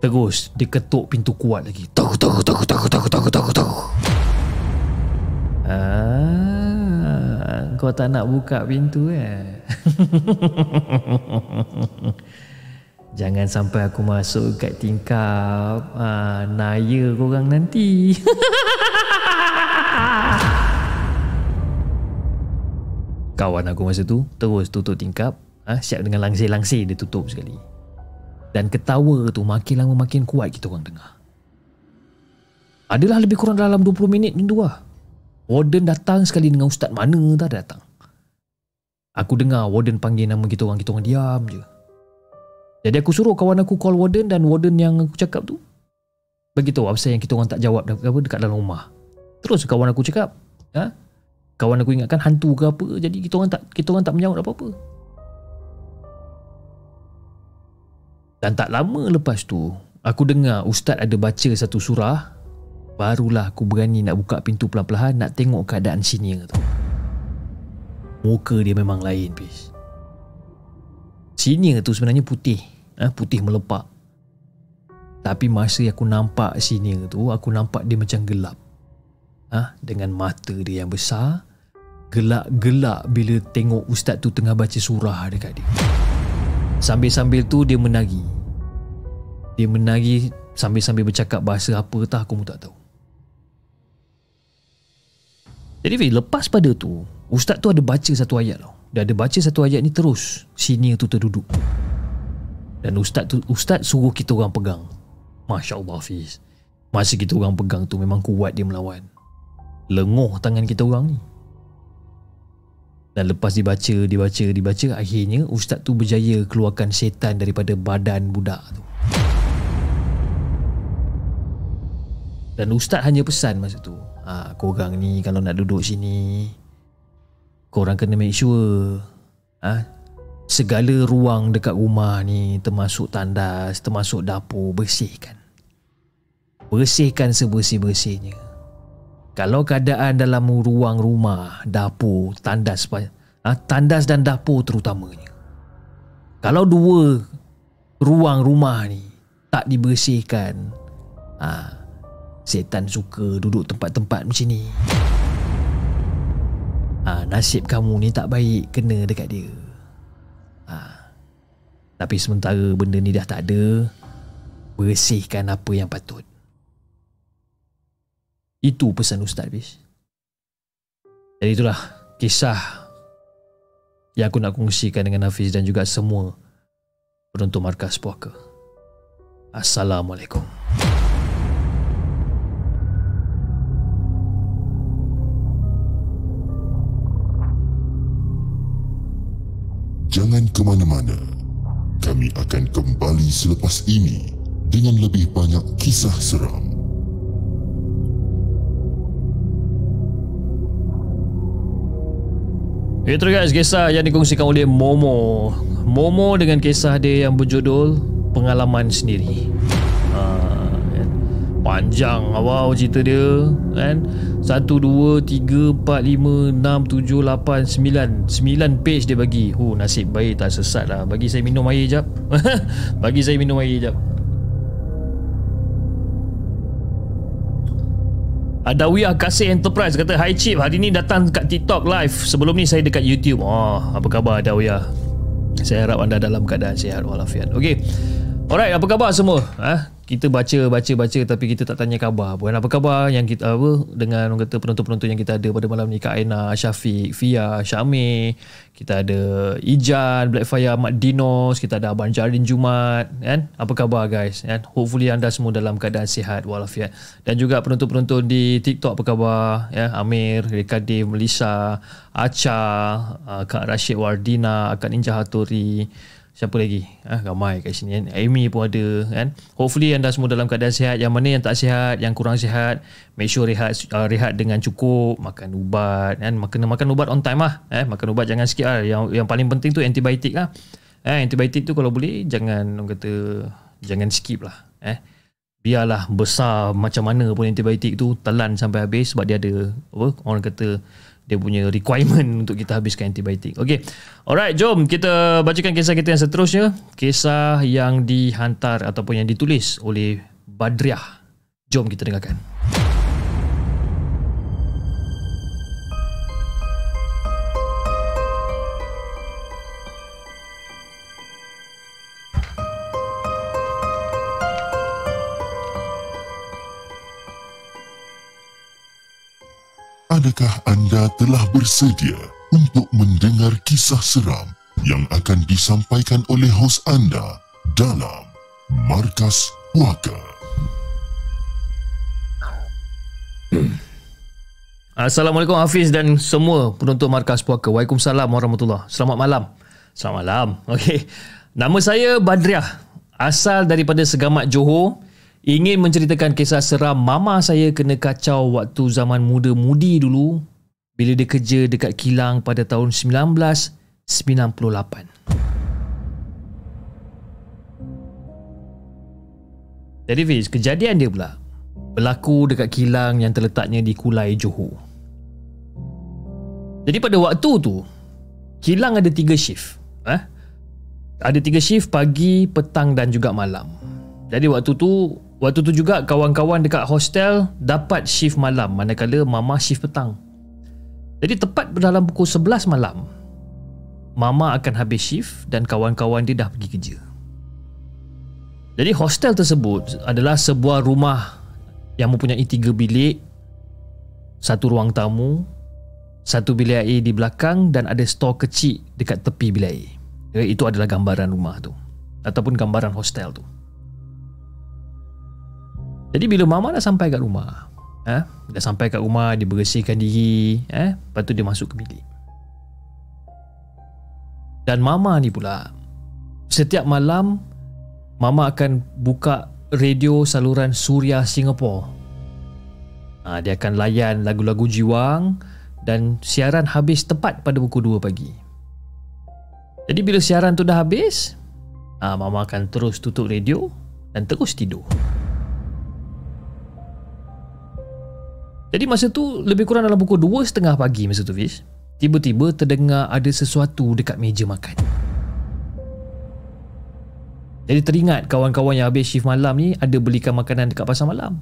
Terus dia ketuk pintu kuat lagi. Tahu tahu tahu tahu tahu tahu tahu tahu. Ah, kau tak nak buka pintu eh? Jangan sampai aku masuk kat tingkap ah, Naya korang nanti Kawan aku masa tu Terus tutup tingkap ah, Siap dengan langsir-langsir Dia tutup sekali. Dan ketawa tu Makin lama makin kuat kita orang dengar. Adalah lebih kurang dalam 20 minit macam tu lah. Warden datang sekali dengan ustaz mana tak datang? Aku dengar warden panggil nama kita orang Kita orang diam je. Jadi aku suruh kawan aku call warden Dan warden yang aku cakap tu Beritahu apa yang kita orang tak jawab Dekat dalam rumah. Terus kawan aku cakap ha? Kawan aku ingatkan hantu ke apa Jadi kita orang tak kita orang tak menjawab apa-apa Dan tak lama lepas tu Aku dengar ustaz ada baca satu surah Barulah aku berani nak buka pintu pelan-pelan Nak tengok keadaan senior tu Muka dia memang lain bis. Senior tu sebenarnya putih ha? Putih melepak Tapi masa aku nampak senior tu Aku nampak dia macam gelap ha? Dengan mata dia yang besar Gelak-gelak bila tengok ustaz tu tengah baca surah dekat dia Sambil-sambil tu dia menagi Dia menagi sambil-sambil bercakap bahasa apa tak aku pun tak tahu Jadi lepas pada tu Ustaz tu ada baca satu ayat tau. Dia ada baca satu ayat ni terus senior tu terduduk. Dan ustaz tu ustaz suruh kita orang pegang. Masya-Allah Fiz. Masa kita orang pegang tu memang kuat dia melawan. Lenguh tangan kita orang ni. Dan lepas dibaca, dibaca, dibaca akhirnya ustaz tu berjaya keluarkan setan daripada badan budak tu. Dan ustaz hanya pesan masa tu. Ha, korang ni kalau nak duduk sini korang kena make sure ha? segala ruang dekat rumah ni termasuk tandas, termasuk dapur bersihkan. Bersihkan sebersih-bersihnya. Kalau keadaan dalam ruang rumah, dapur, tandas ha? tandas dan dapur terutamanya. Kalau dua ruang rumah ni tak dibersihkan, ha, setan suka duduk tempat-tempat macam ni ha, nasib kamu ni tak baik kena dekat dia. Tapi sementara benda ni dah tak ada, bersihkan apa yang patut. Itu pesan Ustaz Bish. Jadi itulah kisah yang aku nak kongsikan dengan Hafiz dan juga semua penonton markas puaka. Assalamualaikum. Jangan ke mana-mana. Kami akan kembali selepas ini dengan lebih banyak kisah seram. Itu guys kisah yang dikongsikan oleh Momo. Momo dengan kisah dia yang berjudul Pengalaman Sendiri. Panjang wow cerita dia kan? 1 2 3 4 5 6 7 8 9 9 page dia bagi. Oh nasib baik tak sesat lah. Bagi saya minum air jap. Bagi saya minum air jap Adawiyah Kasih Enterprise kata Hi Chip hari ni datang kat TikTok live. Sebelum ni saya dekat YouTube. Oh apa khabar Adawiyah Saya harap anda dalam keadaan sihat walafiat. Okay Alright apa khabar semua? Ha? Kita baca baca baca Tapi kita tak tanya khabar Bukan apa khabar Yang kita apa Dengan orang kata penonton-penonton yang kita ada Pada malam ni Kak Aina Syafiq Fia Syamir Kita ada Ijan Blackfire Mat Dinos Kita ada Abang Jarin Jumat kan? Apa khabar guys kan? Hopefully anda semua dalam keadaan sihat walafiat Dan juga penonton-penonton di TikTok apa khabar ya? Amir Rekadim Melissa Acha uh, Kak Rashid Wardina Kak Ninja Hattori Siapa lagi? Ah, ramai kat sini kan. Amy pun ada kan. Hopefully anda semua dalam keadaan sihat. Yang mana yang tak sihat, yang kurang sihat, make sure rehat uh, rehat dengan cukup, makan ubat kan. Makan makan ubat on time lah. Eh, makan ubat jangan sikit lah. Yang yang paling penting tu antibiotik lah. Eh, antibiotik tu kalau boleh jangan orang kata jangan skip lah. Eh. Biarlah besar macam mana pun antibiotik tu telan sampai habis sebab dia ada apa orang kata dia punya requirement untuk kita habiskan antibiotik. Okey. Alright, jom kita bacakan kisah kita yang seterusnya. Kisah yang dihantar ataupun yang ditulis oleh Badriah. Jom kita dengarkan. Adakah anda telah bersedia untuk mendengar kisah seram yang akan disampaikan oleh hos anda dalam Markas Puaka? Assalamualaikum Hafiz dan semua penonton Markas Puaka. Waalaikumsalam warahmatullahi Selamat malam. Selamat malam. Okey. Nama saya Badriah. Asal daripada Segamat Johor ingin menceritakan kisah seram mama saya kena kacau waktu zaman muda-mudi dulu bila dia kerja dekat kilang pada tahun 1998. Jadi Fiz, kejadian dia pula berlaku dekat kilang yang terletaknya di Kulai Johor. Jadi pada waktu tu, kilang ada tiga shift. Eh? Ada tiga shift pagi, petang dan juga malam. Jadi waktu tu Waktu tu juga kawan-kawan dekat hostel dapat shift malam manakala mama shift petang. Jadi tepat dalam pukul 11 malam, mama akan habis shift dan kawan-kawan dia dah pergi kerja. Jadi hostel tersebut adalah sebuah rumah yang mempunyai tiga bilik, satu ruang tamu, satu bilik air di belakang dan ada stor kecil dekat tepi bilik air. Itu adalah gambaran rumah tu ataupun gambaran hostel tu. Jadi bila mama dah sampai kat rumah, eh, dah sampai kat rumah, dia bersihkan diri, eh, lepas tu dia masuk ke bilik. Dan mama ni pula, setiap malam, mama akan buka radio saluran Suria Singapore. Ha, dia akan layan lagu-lagu jiwang dan siaran habis tepat pada pukul 2 pagi. Jadi bila siaran tu dah habis, ha, mama akan terus tutup radio dan terus tidur. Jadi masa tu lebih kurang dalam pukul 2.30 pagi masa tu Fiz Tiba-tiba terdengar ada sesuatu dekat meja makan. Jadi teringat kawan-kawan yang habis shift malam ni Ada belikan makanan dekat pasar malam.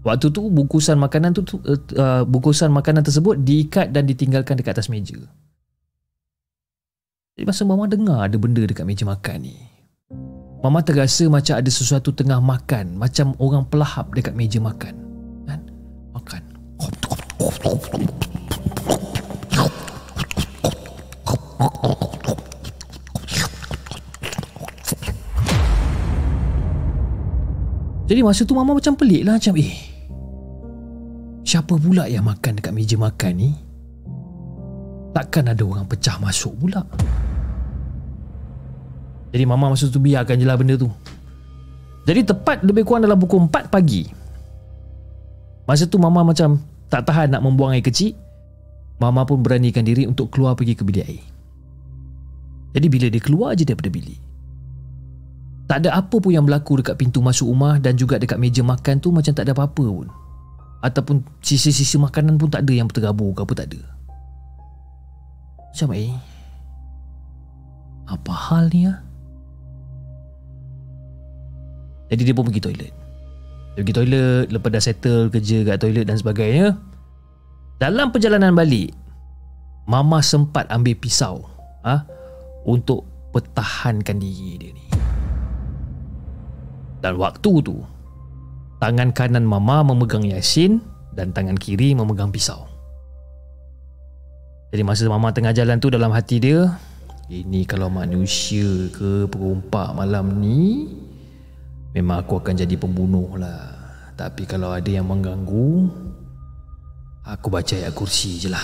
Waktu tu bungkusan makanan tu uh, Bungkusan makanan tersebut diikat dan ditinggalkan dekat atas meja. Jadi masa mama dengar ada benda dekat meja makan ni Mama terasa macam ada sesuatu tengah makan Macam orang pelahap dekat meja makan makan. Jadi masa tu mama macam pelik lah macam eh Siapa pula yang makan dekat meja makan ni? Takkan ada orang pecah masuk pula. Jadi mama masa tu biarkan je lah benda tu. Jadi tepat lebih kurang dalam pukul 4 pagi Masa tu mama macam tak tahan nak membuang air kecil. Mama pun beranikan diri untuk keluar pergi ke bilik air. Jadi bila dia keluar je daripada bilik. Tak ada apa pun yang berlaku dekat pintu masuk rumah dan juga dekat meja makan tu macam tak ada apa-apa pun. Ataupun sisi-sisi makanan pun tak ada yang tergabur ke apa tak ada. Macam eh. Apa hal ni ya? Jadi dia pun pergi toilet. Pergi toilet Lepas dah settle kerja kat toilet dan sebagainya Dalam perjalanan balik Mama sempat ambil pisau ha, Untuk pertahankan diri dia ni. Dan waktu tu Tangan kanan mama memegang Yasin Dan tangan kiri memegang pisau. Jadi masa mama tengah jalan tu dalam hati dia Ini kalau manusia ke perompak malam ni Memang aku akan jadi pembunuh lah. Tapi kalau ada yang mengganggu Aku baca ayat kursi je lah.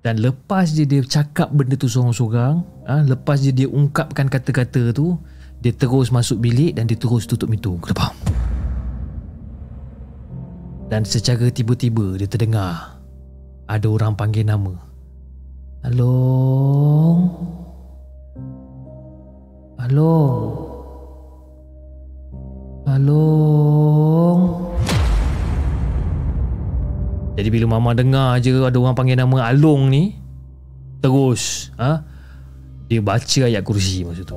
Dan lepas je dia cakap benda tu seorang-seorang ha, Lepas je dia ungkapkan kata-kata tu Dia terus masuk bilik dan dia terus tutup pintu Kenapa? Dan secara tiba-tiba dia terdengar Ada orang panggil nama. Along Along Along Jadi bila mama dengar je ada orang panggil nama Along ni Terus ha, Dia baca ayat kursi masa tu.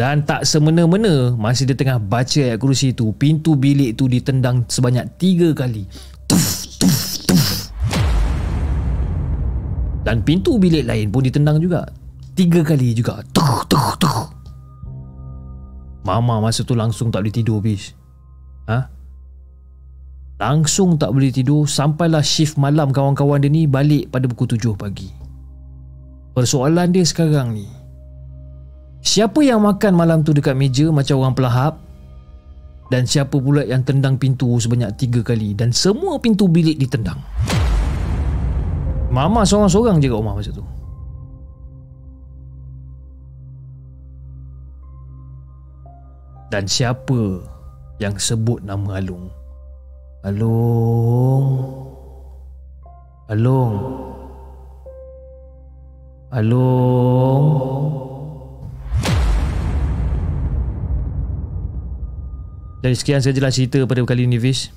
Dan tak semena-mena Masa dia tengah baca ayat kursi tu Pintu bilik tu ditendang sebanyak tiga kali. Tuf, tuf, tuf. Dan pintu bilik lain pun ditendang juga Tiga kali juga. Tuh, tuh, tuh. Mama masa tu langsung tak boleh tidur bis Ha? Langsung tak boleh tidur Sampailah shift malam kawan-kawan dia ni Balik pada pukul 7 pagi. Persoalan dia sekarang ni Siapa yang makan malam tu dekat meja Macam orang pelahap? Dan siapa pula yang tendang pintu Sebanyak tiga kali Dan semua pintu bilik ditendang? Mama seorang-seorang je kat rumah masa tu Dan siapa yang sebut nama Alung? Alung. Alung. Alung. Dari sekian sajalah cerita pada kali ini Fish.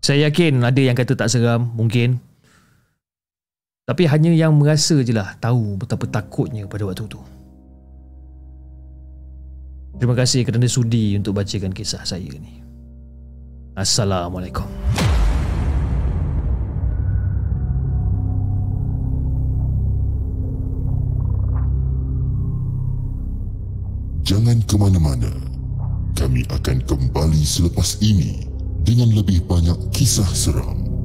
Saya yakin ada yang kata tak seram, mungkin. Tapi hanya yang merasa je lah tahu betapa takutnya pada waktu tu. Terima kasih kerana sudi untuk bacakan kisah saya ni. Assalamualaikum. Jangan ke mana-mana. Kami akan kembali selepas ini dengan lebih banyak kisah seram.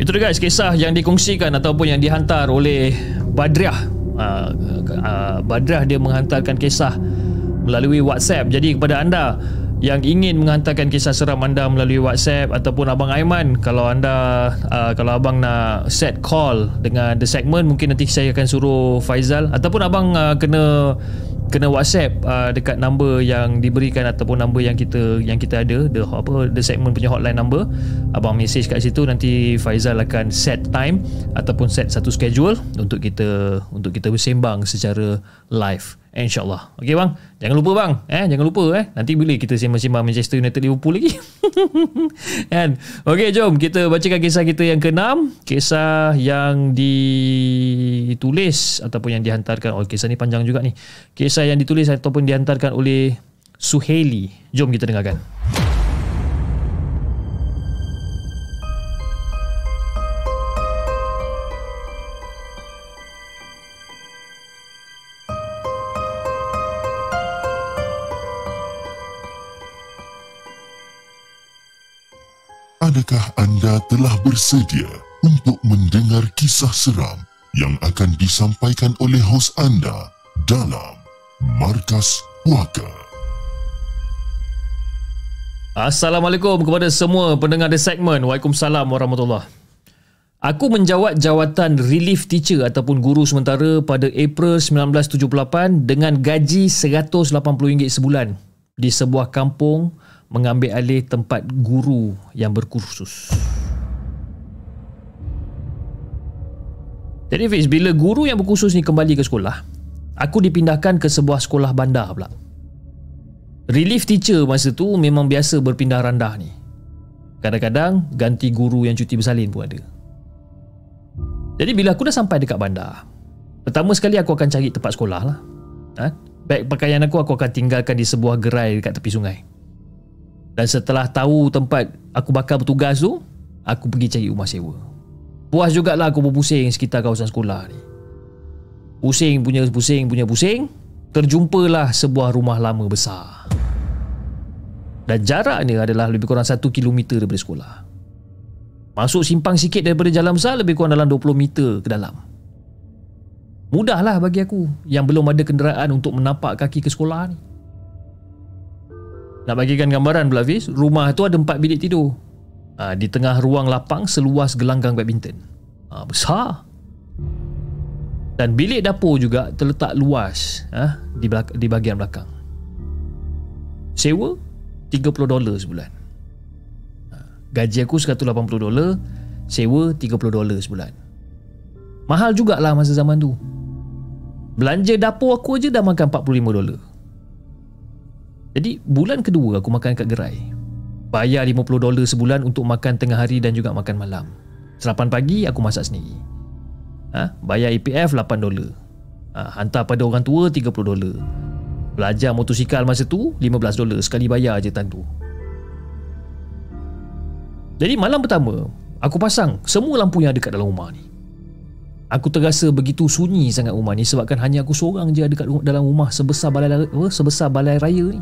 Itu dia guys kisah yang dikongsikan ataupun yang dihantar oleh Badriah. Uh, uh, Badriah dia menghantarkan kisah melalui WhatsApp. Jadi kepada anda yang ingin menghantarkan kisah seram anda melalui WhatsApp ataupun abang Aiman kalau anda uh, kalau abang nak set call dengan the segment mungkin nanti saya akan suruh Faizal ataupun abang kena kena WhatsApp uh, dekat number yang diberikan ataupun number yang kita yang kita ada the apa the segment punya hotline number. Abang message kat situ nanti Faizal akan set time ataupun set satu schedule untuk kita untuk kita bersembang secara live InsyaAllah. Okay bang? Jangan lupa bang. Eh? Jangan lupa eh. Nanti bila kita sembang-sembang Manchester United Liverpool lagi? Kan? Okay jom Kita bacakan kisah kita yang keenam. Kisah yang ditulis Ataupun yang dihantarkan. Oh kisah ni panjang juga ni. Kisah yang ditulis Ataupun dihantarkan oleh Suhaili. Jom kita dengarkan Adakah anda telah bersedia untuk mendengar kisah seram yang akan disampaikan oleh hos anda dalam Markas Puaka? Assalamualaikum kepada semua pendengar The Segment. Waalaikumsalam warahmatullahi Aku menjawat jawatan relief teacher ataupun guru sementara pada April 1978 dengan gaji RM180 sebulan di sebuah kampung mengambil alih tempat guru yang berkursus. Jadi Fiz, bila guru yang berkursus ni kembali ke sekolah, aku dipindahkan ke sebuah sekolah bandar pula. Relief teacher masa tu memang biasa berpindah randah ni. Kadang-kadang ganti guru yang cuti bersalin pun ada. Jadi bila aku dah sampai dekat bandar Pertama sekali aku akan cari tempat sekolah lah ha? Beg pakaian aku aku akan tinggalkan di sebuah gerai dekat tepi sungai Dan setelah tahu tempat aku bakal bertugas tu Aku pergi cari rumah sewa. Puas jugalah aku berpusing sekitar kawasan sekolah ni. Pusing punya pusing punya pusing Terjumpalah sebuah rumah lama besar. Dan jaraknya adalah lebih kurang 1 km daripada sekolah. Masuk simpang sikit daripada jalan besar Lebih kurang dalam 20 meter ke dalam. Mudahlah bagi aku Yang belum ada kenderaan untuk menapak kaki ke sekolah ni Nak bagikan gambaran pula Fiz Rumah tu ada 4 bilik tidur. Ha, Di tengah ruang lapang seluas gelanggang badminton. Ha, Besar. Dan bilik dapur juga terletak luas ha, di, belak- di bahagian belakang. Sewa 30 dolar sebulan. Gaji aku 180 dolar Sewa 30 dolar sebulan. Mahal jugalah masa zaman tu. Belanja dapur aku aja dah makan 45 dolar Jadi bulan kedua aku makan kat gerai. Bayar 50 dolar sebulan untuk makan tengah hari dan juga makan malam. Serapan pagi aku masak sendiri. Ha? Bayar EPF 8 dolar. Ha, Hantar pada orang tua 30 dolar. Belajar motosikal masa tu 15 dolar. Sekali bayar je tandu jadi malam pertama, aku pasang semua lampu yang ada kat dalam rumah ni. Aku terasa begitu sunyi sangat rumah ni sebabkan hanya aku seorang je ada kat dalam rumah sebesar balai sebesar balai raya ni.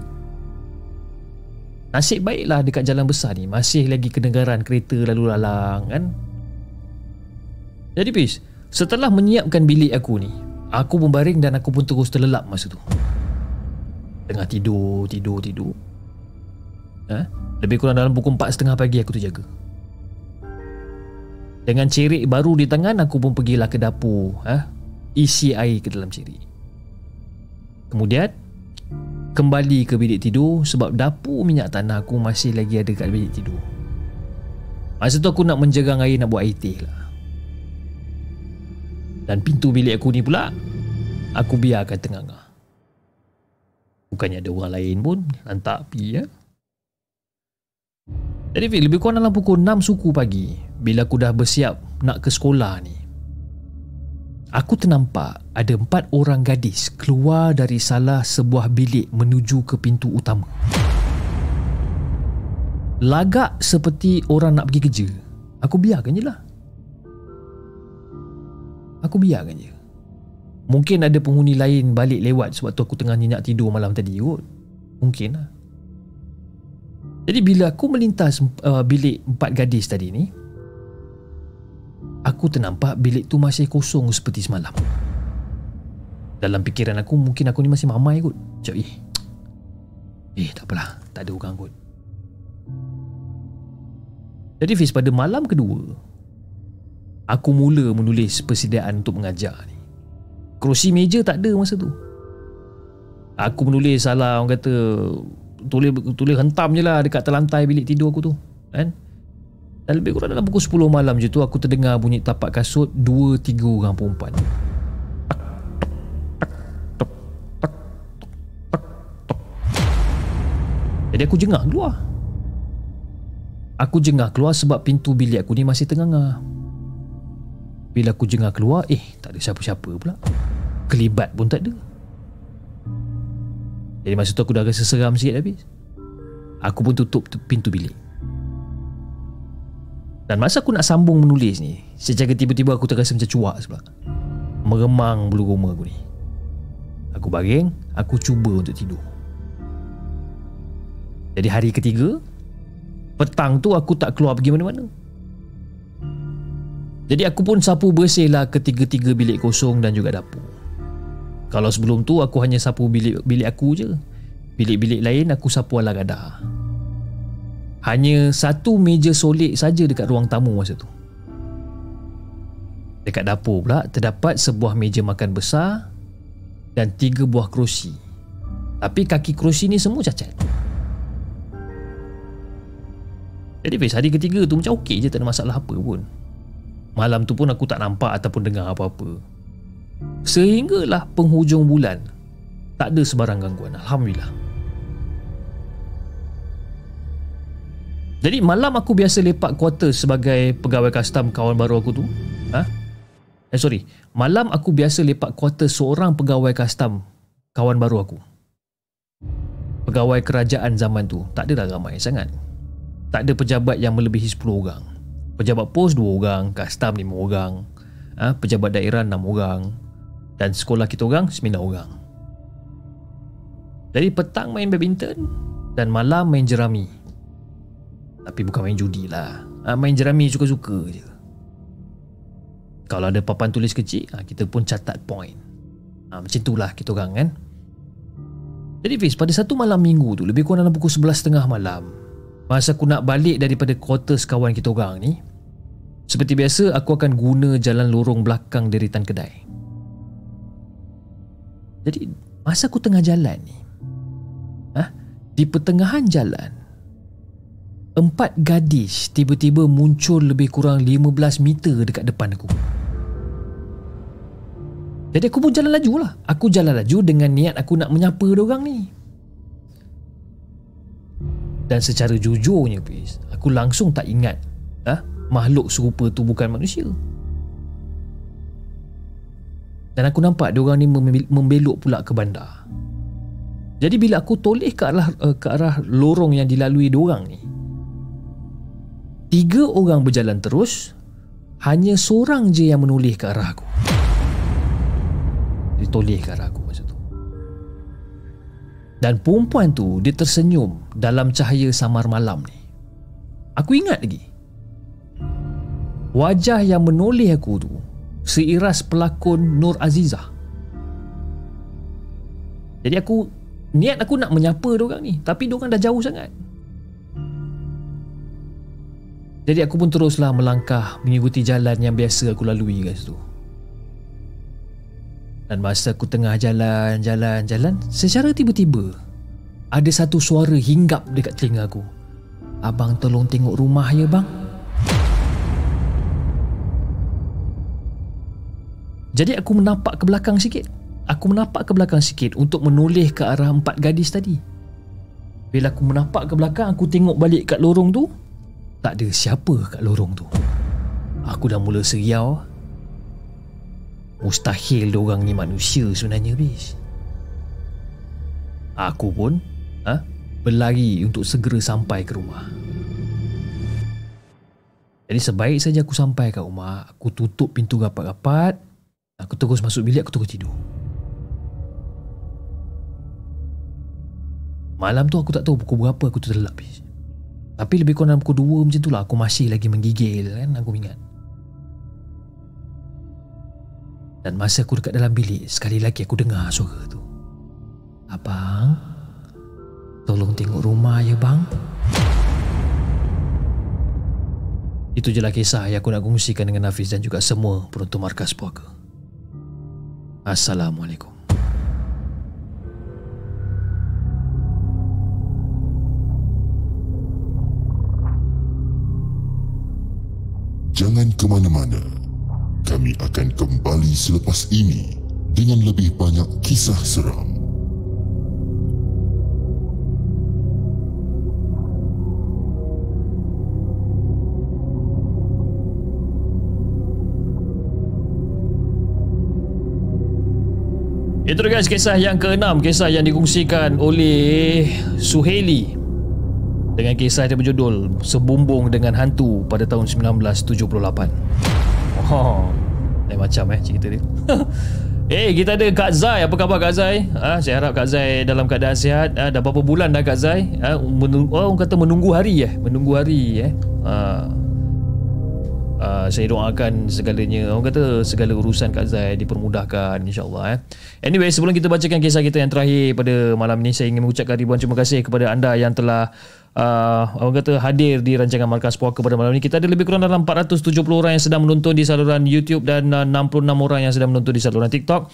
Nasib baiklah dekat jalan besar ni masih lagi kedengaran kereta lalu lalang kan. Jadi Pis, setelah menyiapkan bilik aku ni, aku membaring dan aku pun terus terlelap masa tu. Tengah tidur, tidur, tidur. Ha? Lebih kurang dalam pukul 4.30 pagi aku terjaga Dengan cerik baru di tangan Aku pun pergilah ke dapur ha? Isi air ke dalam cerik Kemudian Kembali ke bilik tidur Sebab dapur minyak tanah aku Masih lagi ada kat bilik tidur. Masa tu aku nak menjerang air Nak buat air teh lah. Dan pintu bilik aku ni pula Aku biarkan tengah-tengah. Bukannya ada orang lain pun Lantak api ya. Jadi lebih kurang dalam pukul 6 suku pagi Bila aku dah bersiap nak ke sekolah ni Aku ternampak ada empat orang gadis keluar dari salah sebuah bilik menuju ke pintu utama. Lagak seperti orang nak pergi kerja. Aku biarkan je lah. Aku biarkan je. Mungkin ada penghuni lain balik lewat sebab tu aku tengah nyenyak tidur malam tadi kot. Mungkin lah. Jadi bila aku melintas uh, bilik empat gadis tadi ni Aku ternampak bilik tu masih kosong seperti semalam. Dalam fikiran aku mungkin aku ni masih mamai kot. Macam eh Eh tak apalah. Tak ada orang kot. Jadi Fiz pada malam kedua Aku mula menulis persediaan untuk mengajar ni. Kerusi meja tak ada masa tu. Aku menulis salah orang kata tulis tulis hentam je lah dekat lantai bilik tidur aku tu kan lebih kurang dalam pukul 10 malam je tu aku terdengar bunyi tapak kasut dua tiga orang perempuan. Jadi aku jengah keluar. Aku jengah keluar sebab pintu bilik aku ni masih tengah bila aku jengah keluar eh tak ada siapa-siapa pula. Kelibat pun tak ada. Jadi masa tu aku dah rasa seram sikit habis. Aku pun tutup pintu bilik Dan masa aku nak sambung menulis ni Secara tiba-tiba aku terasa macam cuak sebab Meremang bulu roma aku ni Aku baring Aku cuba untuk tidur Jadi hari ketiga Petang tu aku tak keluar pergi mana-mana Jadi aku pun sapu bersih lah ketiga-tiga bilik kosong dan juga dapur kalau sebelum tu aku hanya sapu bilik bilik aku je. Bilik-bilik lain aku sapu ala gada. Hanya satu meja solid saja dekat ruang tamu masa tu. Dekat dapur pula terdapat sebuah meja makan besar dan tiga buah kerusi. Tapi kaki kerusi ni semua cacat. Jadi Fiz, hari ketiga tu macam okey je tak ada masalah apa pun. Malam tu pun aku tak nampak ataupun dengar apa-apa. Sehinggalah penghujung bulan Tak ada sebarang gangguan Alhamdulillah Jadi malam aku biasa lepak quarter sebagai pegawai custom kawan baru aku tu ha? Eh sorry, malam aku biasa lepak kuarter seorang pegawai custom kawan baru aku. Pegawai kerajaan zaman tu tak adalah ramai sangat. Tak ada pejabat yang melebihi 10 orang. Pejabat pos 2 orang, custom 5 orang, ha, pejabat daerah 6 orang dan sekolah kita orang 9 orang. Jadi petang main badminton dan malam main jerami. Tapi bukan main judi lah. Ha, main jerami suka-suka je. Kalau ada papan tulis kecil, ha, kita pun catat point. Ha, macam itulah kita orang kan. Jadi Fiz, pada satu malam minggu tu, lebih kurang dalam pukul 11.30 malam, masa aku nak balik daripada quarters kawan kita orang ni, seperti biasa, aku akan guna jalan lorong belakang deritan kedai. Jadi, masa aku tengah jalan ni, ha, di pertengahan jalan, empat gadis tiba-tiba muncul lebih kurang 15 meter dekat depan aku. Jadi aku pun jalan laju lah. Aku jalan laju dengan niat aku nak menyapa orang ni. Dan secara jujurnya, Fiz, aku langsung tak ingat ha, makhluk serupa tu bukan manusia. Dan aku nampak diorang ni membelok pula ke bandar. Jadi bila aku toleh ke arah uh, ke arah lorong yang dilalui diorang ni, tiga orang berjalan terus, hanya seorang je yang menoleh ke arah aku ditoleh ke arah aku masa tu. Dan perempuan tu dia tersenyum dalam cahaya samar malam ni. Aku ingat lagi. Wajah yang menoleh aku tu seiras pelakon Nur Azizah. Jadi aku niat aku nak menyapa dia orang ni tapi dia orang dah jauh sangat. Jadi aku pun teruslah melangkah mengikuti jalan yang biasa aku lalui kat situ. Dan masa aku tengah jalan, jalan, jalan, secara tiba-tiba ada satu suara hinggap dekat telinga aku. Abang tolong tengok rumah ya bang. Jadi aku menapak ke belakang sikit. Aku menapak ke belakang sikit untuk menoleh ke arah empat gadis tadi. Bila aku menapak ke belakang, aku tengok balik kat lorong tu. Tak ada siapa kat lorong tu. Aku dah mula seriau Mustahil orang ni manusia sebenarnya bis. Aku pun ha, berlari untuk segera sampai ke rumah. Jadi sebaik saja aku sampai ke rumah, aku tutup pintu rapat-rapat, aku terus masuk bilik, aku terus tidur. Malam tu aku tak tahu pukul berapa aku terlelap bis. Tapi lebih kurang dalam pukul 2 macam tu lah aku masih lagi menggigil kan aku ingat. Dan masa aku dekat dalam bilik Sekali lagi aku dengar suara tu Abang Tolong tengok rumah ya bang Itu je lah kisah yang aku nak kongsikan dengan Hafiz dan juga semua penonton markas puaka. Assalamualaikum. Jangan ke mana-mana. Kami akan kembali selepas ini dengan lebih banyak kisah seram. Itu guys kisah yang keenam. Kisah yang dikongsikan oleh Suheli Dengan kisah yang berjudul Sebumbung dengan hantu pada tahun 1978 Oh, lain macam eh cerita dia. eh, kita ada Kak Zai. Apa khabar Kak Zai? Ah, saya harap Kak Zai dalam keadaan sihat. Ah, dah berapa bulan dah Kak Zai? Ah, menunggu, oh, orang kata menunggu hari eh. Menunggu hari eh. Ah, Uh, saya doakan segalanya. Orang kata segala urusan Kak Zai Dipermudahkan insyaAllah eh. Anyway sebelum kita bacakan kisah kita yang terakhir Pada malam ni Saya ingin mengucapkan ribuan terima kasih Kepada anda yang telah uh, Orang kata hadir di rancangan Markas Puaka pada malam ni Kita ada lebih kurang dalam 470 orang yang sedang menonton Di saluran YouTube Dan uh, 66 orang yang sedang menonton di saluran TikTok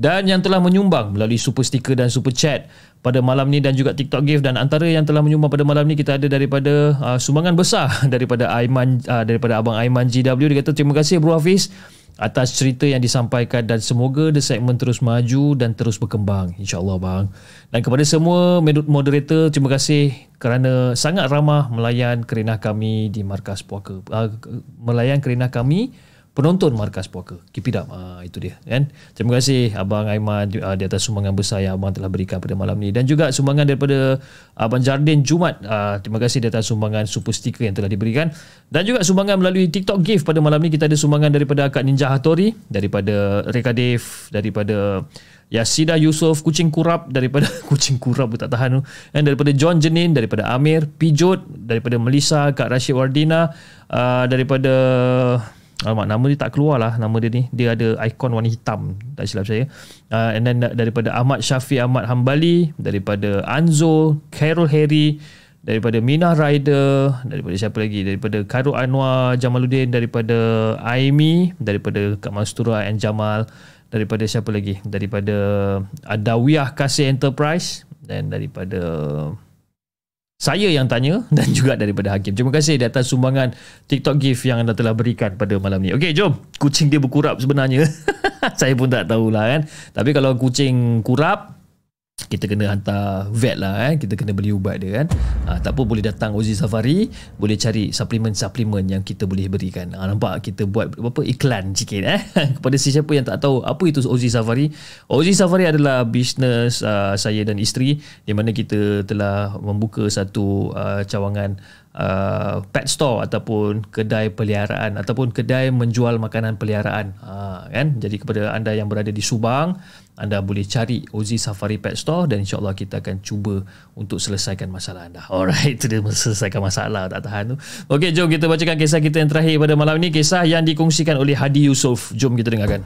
dan yang telah menyumbang melalui super sticker dan super chat pada malam ni dan juga TikTok gift. Dan antara yang telah menyumbang pada malam ni kita ada daripada uh, sumbangan besar daripada Aiman uh, daripada abang Aiman GW dia kata terima kasih Bro Hafiz atas cerita yang disampaikan dan semoga the segment terus maju dan terus berkembang. Insyaallah bang. Dan kepada semua moderator terima kasih kerana sangat ramah melayan kerenah kami di markas puaka uh, melayan kerenah kami penonton Markas Puaka. Up. Uh, itu dia kan. Terima kasih Abang Aiman uh, di atas sumbangan besar yang Abang telah berikan pada malam ni. Dan juga sumbangan daripada Abang Jardin Jumat. Uh, terima kasih di atas sumbangan super sticker yang telah diberikan. Dan juga sumbangan melalui TikTok gift pada malam ni. Kita ada sumbangan daripada Kak Ninja Hattori. Daripada Reka Dave. Daripada Yasida Yusof kucing kurap daripada kucing kurap tak tahan tu dan daripada John Jenin daripada Amir Pijot daripada Melissa Kak Rashid Wardina uh, daripada Alamak, nama dia tak keluar lah. Nama dia ni dia ada ikon warna hitam tak silap saya. Uh, and then daripada Ahmad Syafi Ahmad Hambali daripada Anzo Carol Harry daripada Mina Rider daripada siapa lagi? Daripada Karul Anwar Jamaluddin daripada Aimi daripada Kak Mastura and Jamal daripada siapa lagi? Daripada Adawiyah Kasih Enterprise dan daripada saya yang tanya dan juga daripada Hakim. Terima kasih di atas sumbangan TikTok gift yang anda telah berikan pada malam ni. Okey, jom. Kucing dia berkurap sebenarnya. saya pun tak tahulah kan. Tapi kalau kucing kurap, kita kena hantar vet lah eh. kita kena beli ubat dia kan. Ha, tak apa boleh datang Ozi Safari boleh cari suplemen-suplemen yang kita boleh berikan. Ha, nampak kita buat apa iklan sikit eh. Kepada sesiapa yang tak tahu apa itu Ozi Safari? Ozi Safari adalah bisnes uh, saya dan isteri di mana kita telah membuka satu uh, cawangan uh, pet store ataupun kedai peliharaan ataupun kedai menjual makanan peliharaan uh, kan jadi kepada anda yang berada di Subang anda boleh cari Ozi Safari Pet Store dan insyaAllah kita akan cuba untuk selesaikan masalah anda. Alright, itu dia selesaikan masalah tak tahan tu. Okey, jom kita bacakan kisah kita yang terakhir pada malam ini. Kisah yang dikongsikan oleh Hadi Yusof. Jom kita dengarkan.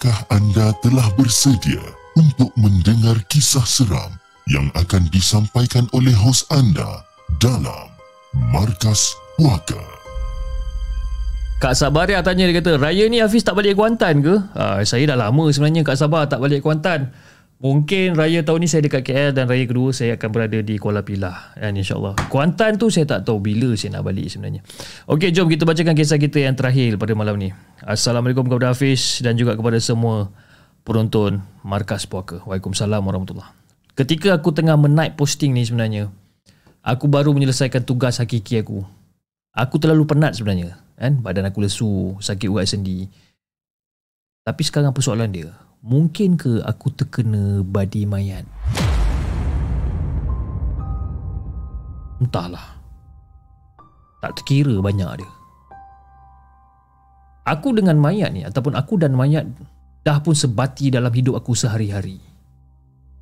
Adakah anda telah bersedia untuk mendengar kisah seram yang akan disampaikan oleh hos anda dalam Markas Puaka? Kak Sabar yang tanya dia kata, Raya ni Hafiz tak balik Kuantan ke? Ha, saya dah lama sebenarnya Kak Sabar tak balik Kuantan. Mungkin raya tahun ni saya dekat KL dan raya kedua saya akan berada di Kuala Pilah kan insyaAllah. Kuantan tu saya tak tahu bila saya nak balik sebenarnya. Okey jom kita bacakan kisah kita yang terakhir pada malam ni. Assalamualaikum kepada Hafiz dan juga kepada semua penonton Markas Puaka. Waalaikumsalam warahmatullahi Ketika aku tengah menaik posting ni sebenarnya, aku baru menyelesaikan tugas hakiki aku. Aku terlalu penat sebenarnya. kan? Badan aku lesu, sakit urat sendi. Tapi sekarang persoalan dia, mungkin ke aku terkena badi mayat? Entahlah. Tak terkira banyak dia. Aku dengan mayat ni ataupun aku dan mayat dah pun sebati dalam hidup aku sehari-hari.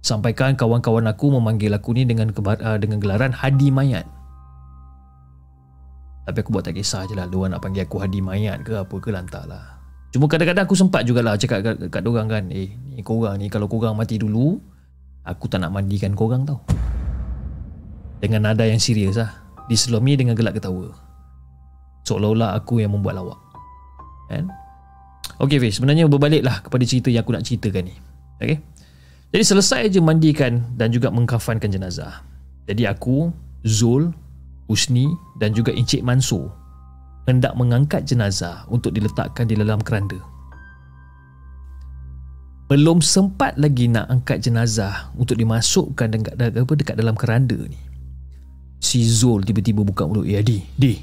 Sampaikan kawan-kawan aku memanggil aku ni dengan uh, dengan gelaran Hadi Mayat. Tapi aku buat tak kisah je lah. Luar nak panggil aku Hadi Mayat ke apa ke lantar lah. Cuma kadang-kadang aku sempat jugalah cakap kat, kat dorang kan Eh ni korang ni kalau korang mati dulu Aku tak nak mandikan korang tau. Dengan nada yang serius lah. Diselami dengan gelak ketawa. Seolah-olah aku yang membuat lawak. Kan? Okay Fiz sebenarnya berbaliklah kepada cerita yang aku nak ceritakan ni. Okay Jadi selesai je mandikan dan juga mengkafankan jenazah. Jadi aku, Zul, Usni dan juga Encik Mansur hendak mengangkat jenazah untuk diletakkan di dalam keranda. Belum sempat lagi nak angkat jenazah untuk dimasukkan dekat, apa, dekat dalam keranda ni. Si Zul tiba-tiba buka mulut. Ya, Di, Di,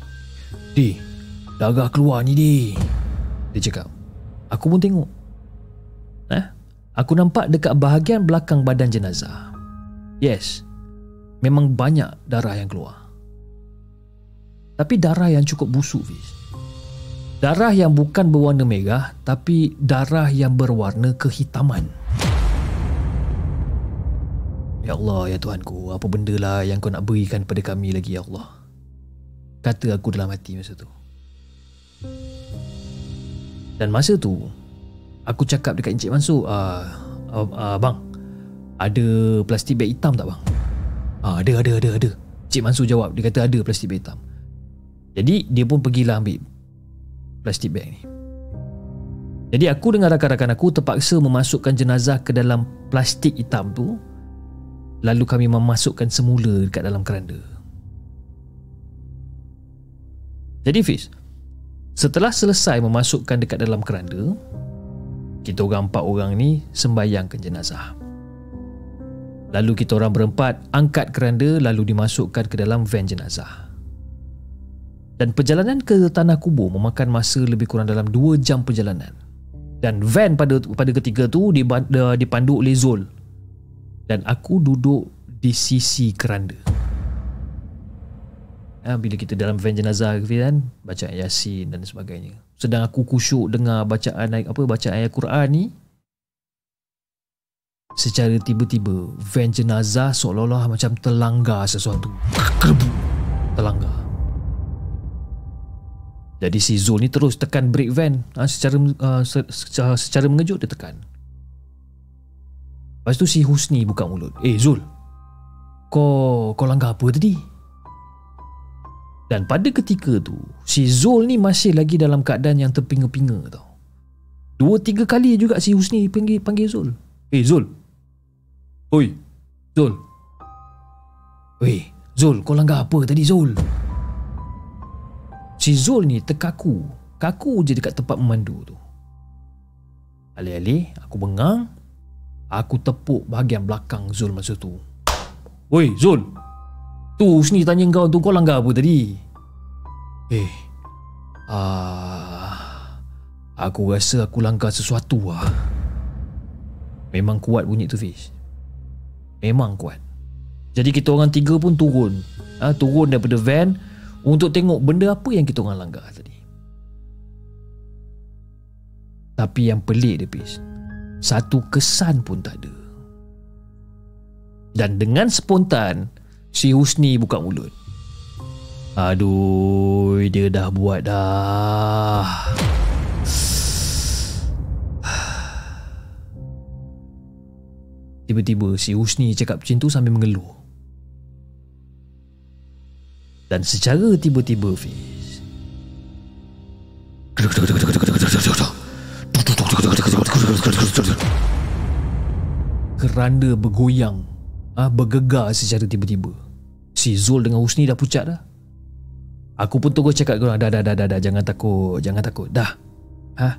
Di, darah keluar ni, Di. Dia cakap. Aku pun tengok. Eh? Aku nampak dekat bahagian belakang badan jenazah. Yes, memang banyak darah yang keluar. Tapi darah yang cukup busuk Fiz. Darah yang bukan berwarna merah Tapi darah yang berwarna kehitaman. Ya Allah ya Tuhanku Apa benda lah yang kau nak berikan pada kami lagi ya Allah? Kata aku dalam hati masa tu. Dan masa tu Aku cakap dekat Encik Mansur uh, uh, uh, Bang Ada plastik beg hitam tak bang? Uh, ada ada ada ada. Encik Mansur jawab Dia kata ada plastik beg hitam jadi dia pun pergilah ambil plastik bag ni. Jadi aku dengan rakan-rakan aku terpaksa memasukkan jenazah ke dalam plastik hitam tu lalu kami memasukkan semula dekat dalam keranda. Jadi Fiz, Setelah selesai memasukkan dekat dalam keranda, kita orang empat orang ni sembayangkan jenazah. Lalu kita orang berempat angkat keranda lalu dimasukkan ke dalam van jenazah. Dan perjalanan ke tanah kubur memakan masa lebih kurang dalam 2 jam perjalanan. Dan van pada pada ketiga tu dipandu oleh Zul. Dan aku duduk di sisi keranda. Ha, bila kita dalam van jenazah kan baca yasin dan sebagainya. Sedang aku kusyuk dengar bacaan apa bacaan ayat Quran ni Secara tiba-tiba Van jenazah seolah-olah macam terlanggar sesuatu Terlanggar Jadi si Zul ni terus tekan brake van ha, secara, uh, secara, secara mengejut dia tekan Lepas tu si Husni buka mulut Eh Zul Kau kau langgar apa tadi? Dan pada ketika tu Si Zul ni masih lagi dalam keadaan yang terpinga-pinga tau Dua tiga kali juga si Husni panggil, panggil Zul Eh Zul Oi, Zul. Oi, Zul, kau langgar apa tadi Zul? Si Zul ni terkaku. Kaku je dekat tempat memandu tu. Alih-alih aku bengang, aku tepuk bahagian belakang Zul masa tu. Oi, Zul. Tu sini tanya kau tu kau langgar apa tadi? Eh. Ah. Aku rasa aku langgar sesuatu ah. Memang kuat bunyi tu Fish memang kuat. Jadi kita orang tiga pun turun. Ha, turun daripada van untuk tengok benda apa yang kita orang langgar tadi. Tapi yang pelik dia Pis. Satu kesan pun tak ada. Dan dengan spontan, si Husni buka mulut. Aduh, dia dah buat dah. Tiba-tiba si Husni cakap macam tu sambil mengeluh. Dan secara tiba-tiba Fiz. Keranda bergoyang ah Bergegar secara tiba-tiba. Si Zul dengan Husni dah pucat dah. Aku pun tunggu cakap korang dah, dah, dah, dah, dah, Jangan takut Jangan takut. Dah. Ha?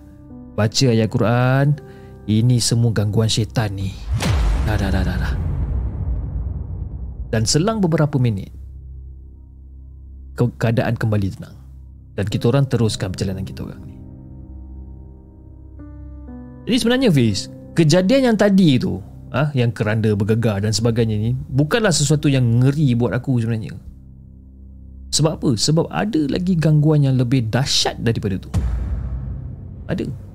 Baca ayat Quran Ini semua gangguan syaitan ni. Dah, dah, dah, dah, dah. Dan selang beberapa minit, ke- keadaan kembali tenang. Dan kita orang teruskan perjalanan kita orang ni. Jadi sebenarnya Fiz, kejadian yang tadi tu, ah, yang keranda bergegar dan sebagainya ni, bukanlah sesuatu yang ngeri buat aku sebenarnya. Sebab apa? Sebab ada lagi gangguan yang lebih dahsyat daripada tu. Ada.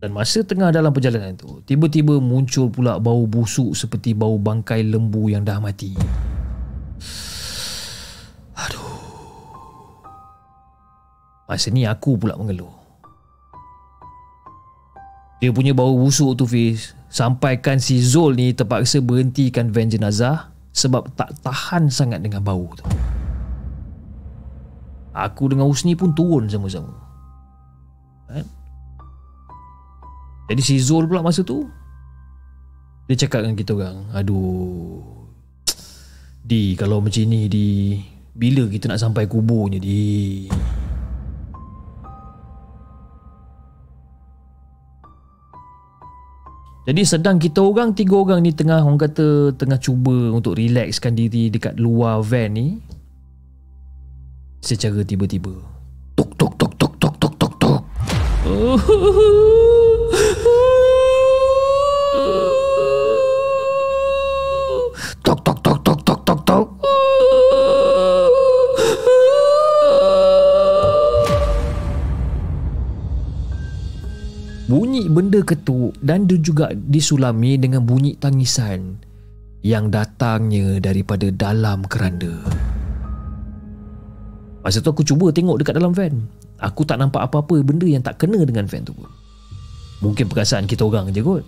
Dan masa tengah dalam perjalanan itu, tiba-tiba muncul pula bau busuk seperti bau bangkai lembu yang dah mati. Aduh. Masa ni aku pula mengeluh. Dia punya bau busuk tu Fiz Sampaikan si Zul ni terpaksa berhentikan van jenazah Sebab tak tahan sangat dengan bau tu Aku dengan Husni pun turun sama-sama kan? Jadi si Zul pula masa tu Dia cakap dengan kita orang Aduh Di kalau macam ni Di Bila kita nak sampai kuburnya Di? Jadi sedang kita orang Tiga orang ni tengah Orang kata Tengah cuba untuk relaxkan diri Dekat luar van ni Secara tiba-tiba. Tok tok tok tok tok tok tok tok Tok Benda ketuk dan dia juga disulami dengan bunyi tangisan yang datangnya daripada dalam keranda. Masa tu aku cuba tengok dekat dalam van. Aku tak nampak apa-apa benda yang tak kena dengan van tu pun. Mungkin perasaan kita orang je kot.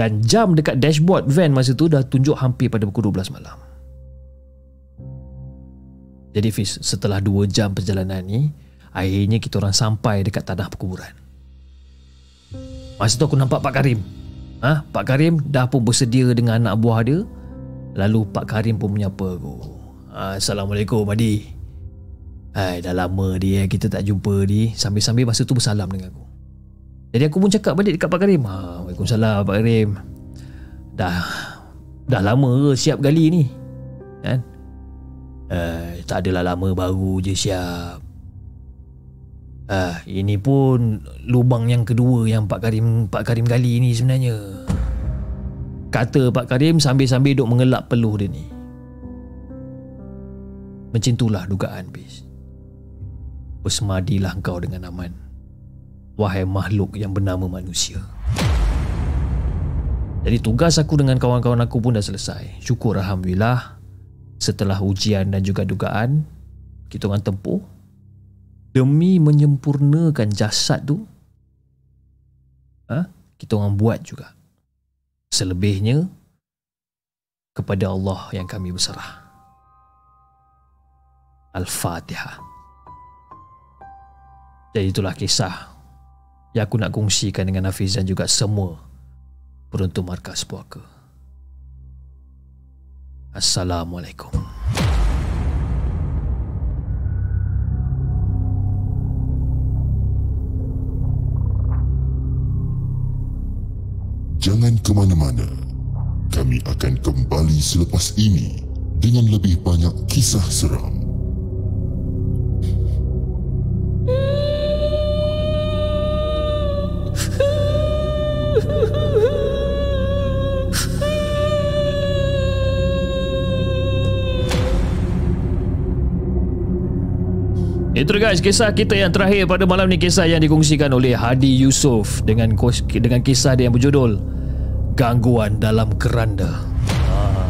Dan jam dekat dashboard van masa tu dah tunjuk hampir pada pukul 12 malam. Jadi Fiz, setelah 2 jam perjalanan ni, akhirnya kita orang sampai dekat tanah perkuburan. Masa tu aku nampak Pak Karim. Ha? Pak Karim dah pun bersedia dengan anak buah dia. Lalu Pak Karim pun menyapa aku. Ah, Assalamualaikum Adi. Hai, dah lama dia kita tak jumpa ni. Sambil-sambil masa tu bersalam dengan aku. Jadi aku pun cakap balik dekat Pak Karim. Ha, Waalaikumsalam Pak Karim. Dah dah lama ke siap gali ni? Kan? Eh, tak adalah lama baru je siap. Ah, ini pun lubang yang kedua yang Pak Karim Pak Karim gali ni sebenarnya. Kata Pak Karim sambil-sambil duk mengelak peluh dia ni. Macam itulah dugaan bis. Bersemadilah kau dengan aman. Wahai makhluk yang bernama manusia. Jadi tugas aku dengan kawan-kawan aku pun dah selesai. Syukur Alhamdulillah. Setelah ujian dan juga dugaan, kita orang tempuh demi menyempurnakan jasad tu ha, kita orang buat juga. Selebihnya kepada Allah yang kami berserah. Al-Fatihah. Jadi itulah kisah yang aku nak kongsikan dengan Hafiz dan juga semua peruntuk markas puaka. Assalamualaikum Jangan ke mana-mana. Kami akan kembali selepas ini dengan lebih banyak kisah seram. Itu guys kisah kita yang terakhir pada malam ni kisah yang dikongsikan oleh Hadi Yusof dengan dengan kisah dia yang berjudul Gangguan dalam Keranda. Ah.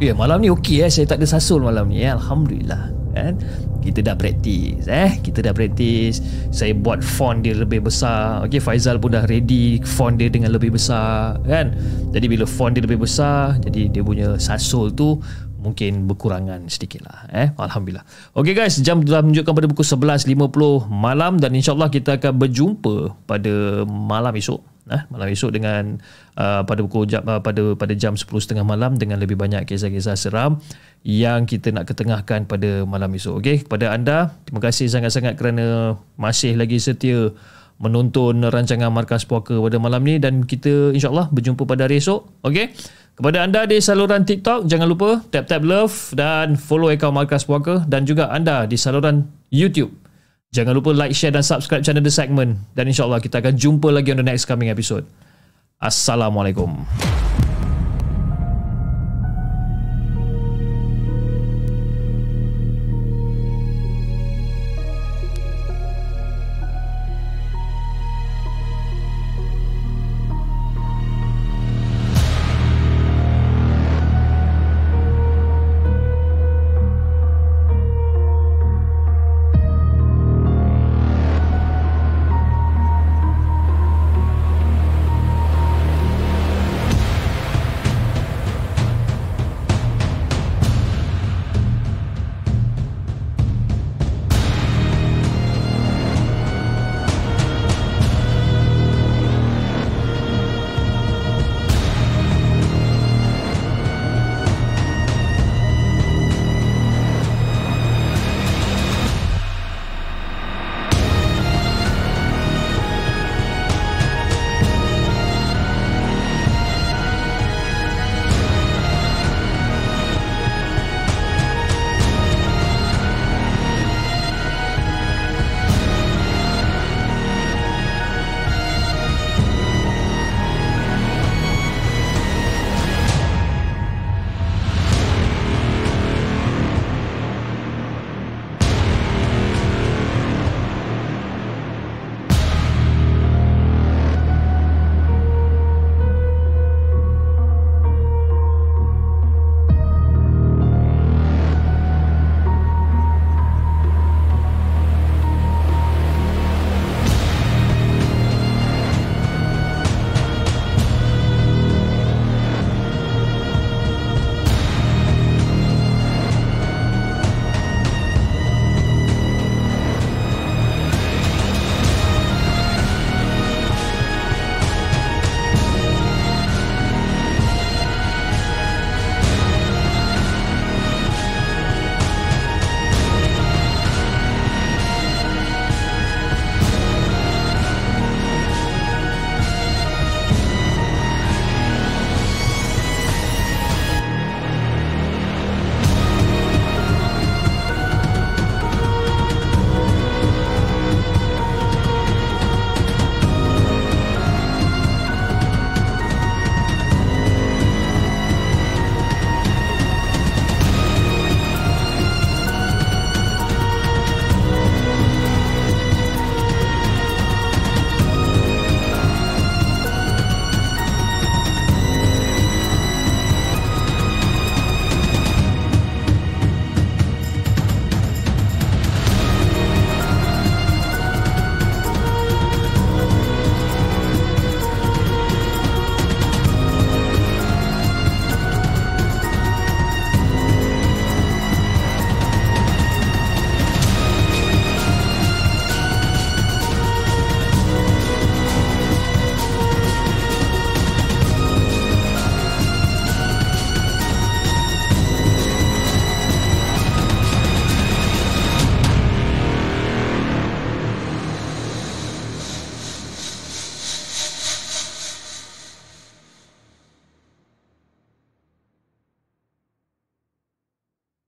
Ya malam ni okey eh saya tak ada sasul malam ni eh. alhamdulillah kan. Kita dah praktis eh kita dah praktis. Saya buat font dia lebih besar. Okey Faizal pun dah ready font dia dengan lebih besar kan. Jadi bila font dia lebih besar jadi dia punya sasul tu mungkin berkurangan sedikit lah eh Alhamdulillah ok guys jam telah menunjukkan pada pukul 11.50 malam dan insyaAllah kita akan berjumpa pada malam esok eh, malam esok dengan uh, pada pukul jam, uh, pada pada jam 10.30 malam dengan lebih banyak kisah-kisah seram yang kita nak ketengahkan pada malam esok ok kepada anda terima kasih sangat-sangat kerana masih lagi setia menonton rancangan Markas Puaka pada malam ni dan kita insyaAllah berjumpa pada hari esok ok kepada anda di saluran TikTok, jangan lupa tap-tap love dan follow akaun Markas Puaka dan juga anda di saluran YouTube. Jangan lupa like, share dan subscribe channel The Segment dan insyaAllah kita akan jumpa lagi on the next coming episode. Assalamualaikum.